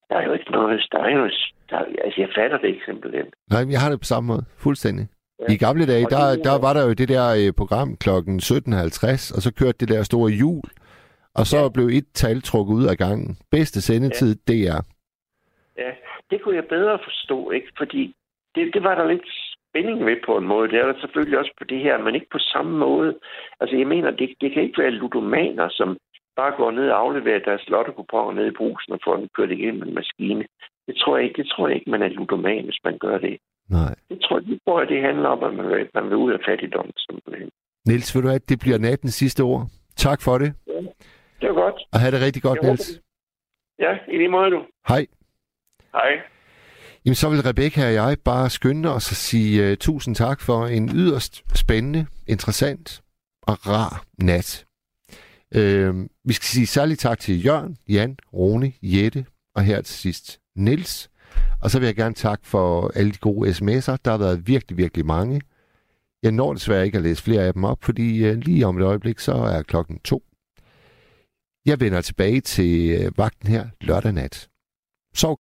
Der er jo ikke noget, der er jo, der, altså jeg fatter det ikke simpelthen. Nej, jeg har det på samme måde. Fuldstændig. Ja. I gamle dage, der, er- der var der jo det der øh, program klokken 17.50, og så kørte det der store hjul, og så Ja. blev et tal trukket ud af gangen. Bedste sendetid, det er. Ja, det kunne jeg bedre forstå, ikke? Fordi det, det var der lidt spænding ved på en måde. Det er der selvfølgelig også på det her, men ikke på samme måde. Altså, jeg mener, det, det kan ikke være ludomaner, som bare går ned og afleverer deres lottokuponer ned i brusen og får den kørt igennem en maskine. Det tror jeg ikke, det tror jeg ikke man er ludoman, hvis man gør det. Nej. Det tror, det tror jeg, det handler om, at man vil, man vil ud af fattigdom, simpelthen. Niels, ved du hvad, det bliver nattens sidste ord. Tak for det, Det var godt. og have det rigtig godt, Niels. Ja, i lige måde, du. Hej. Hej. Jamen, så vil Rebecca og jeg bare skynde os at sige uh, tusind tak for en yderst spændende, interessant og rar nat. Uh, vi skal sige særlig tak til Jørgen, Jan, Rune, Jette og her til sidst Nils. Og så vil jeg gerne takke for alle de gode sms'er. Der har været virkelig, virkelig mange. Jeg når desværre ikke at læse flere af dem op, fordi uh, lige om et øjeblik, så er klokken to. Jeg vender tilbage til øh, vagten her lørdag nat. Sov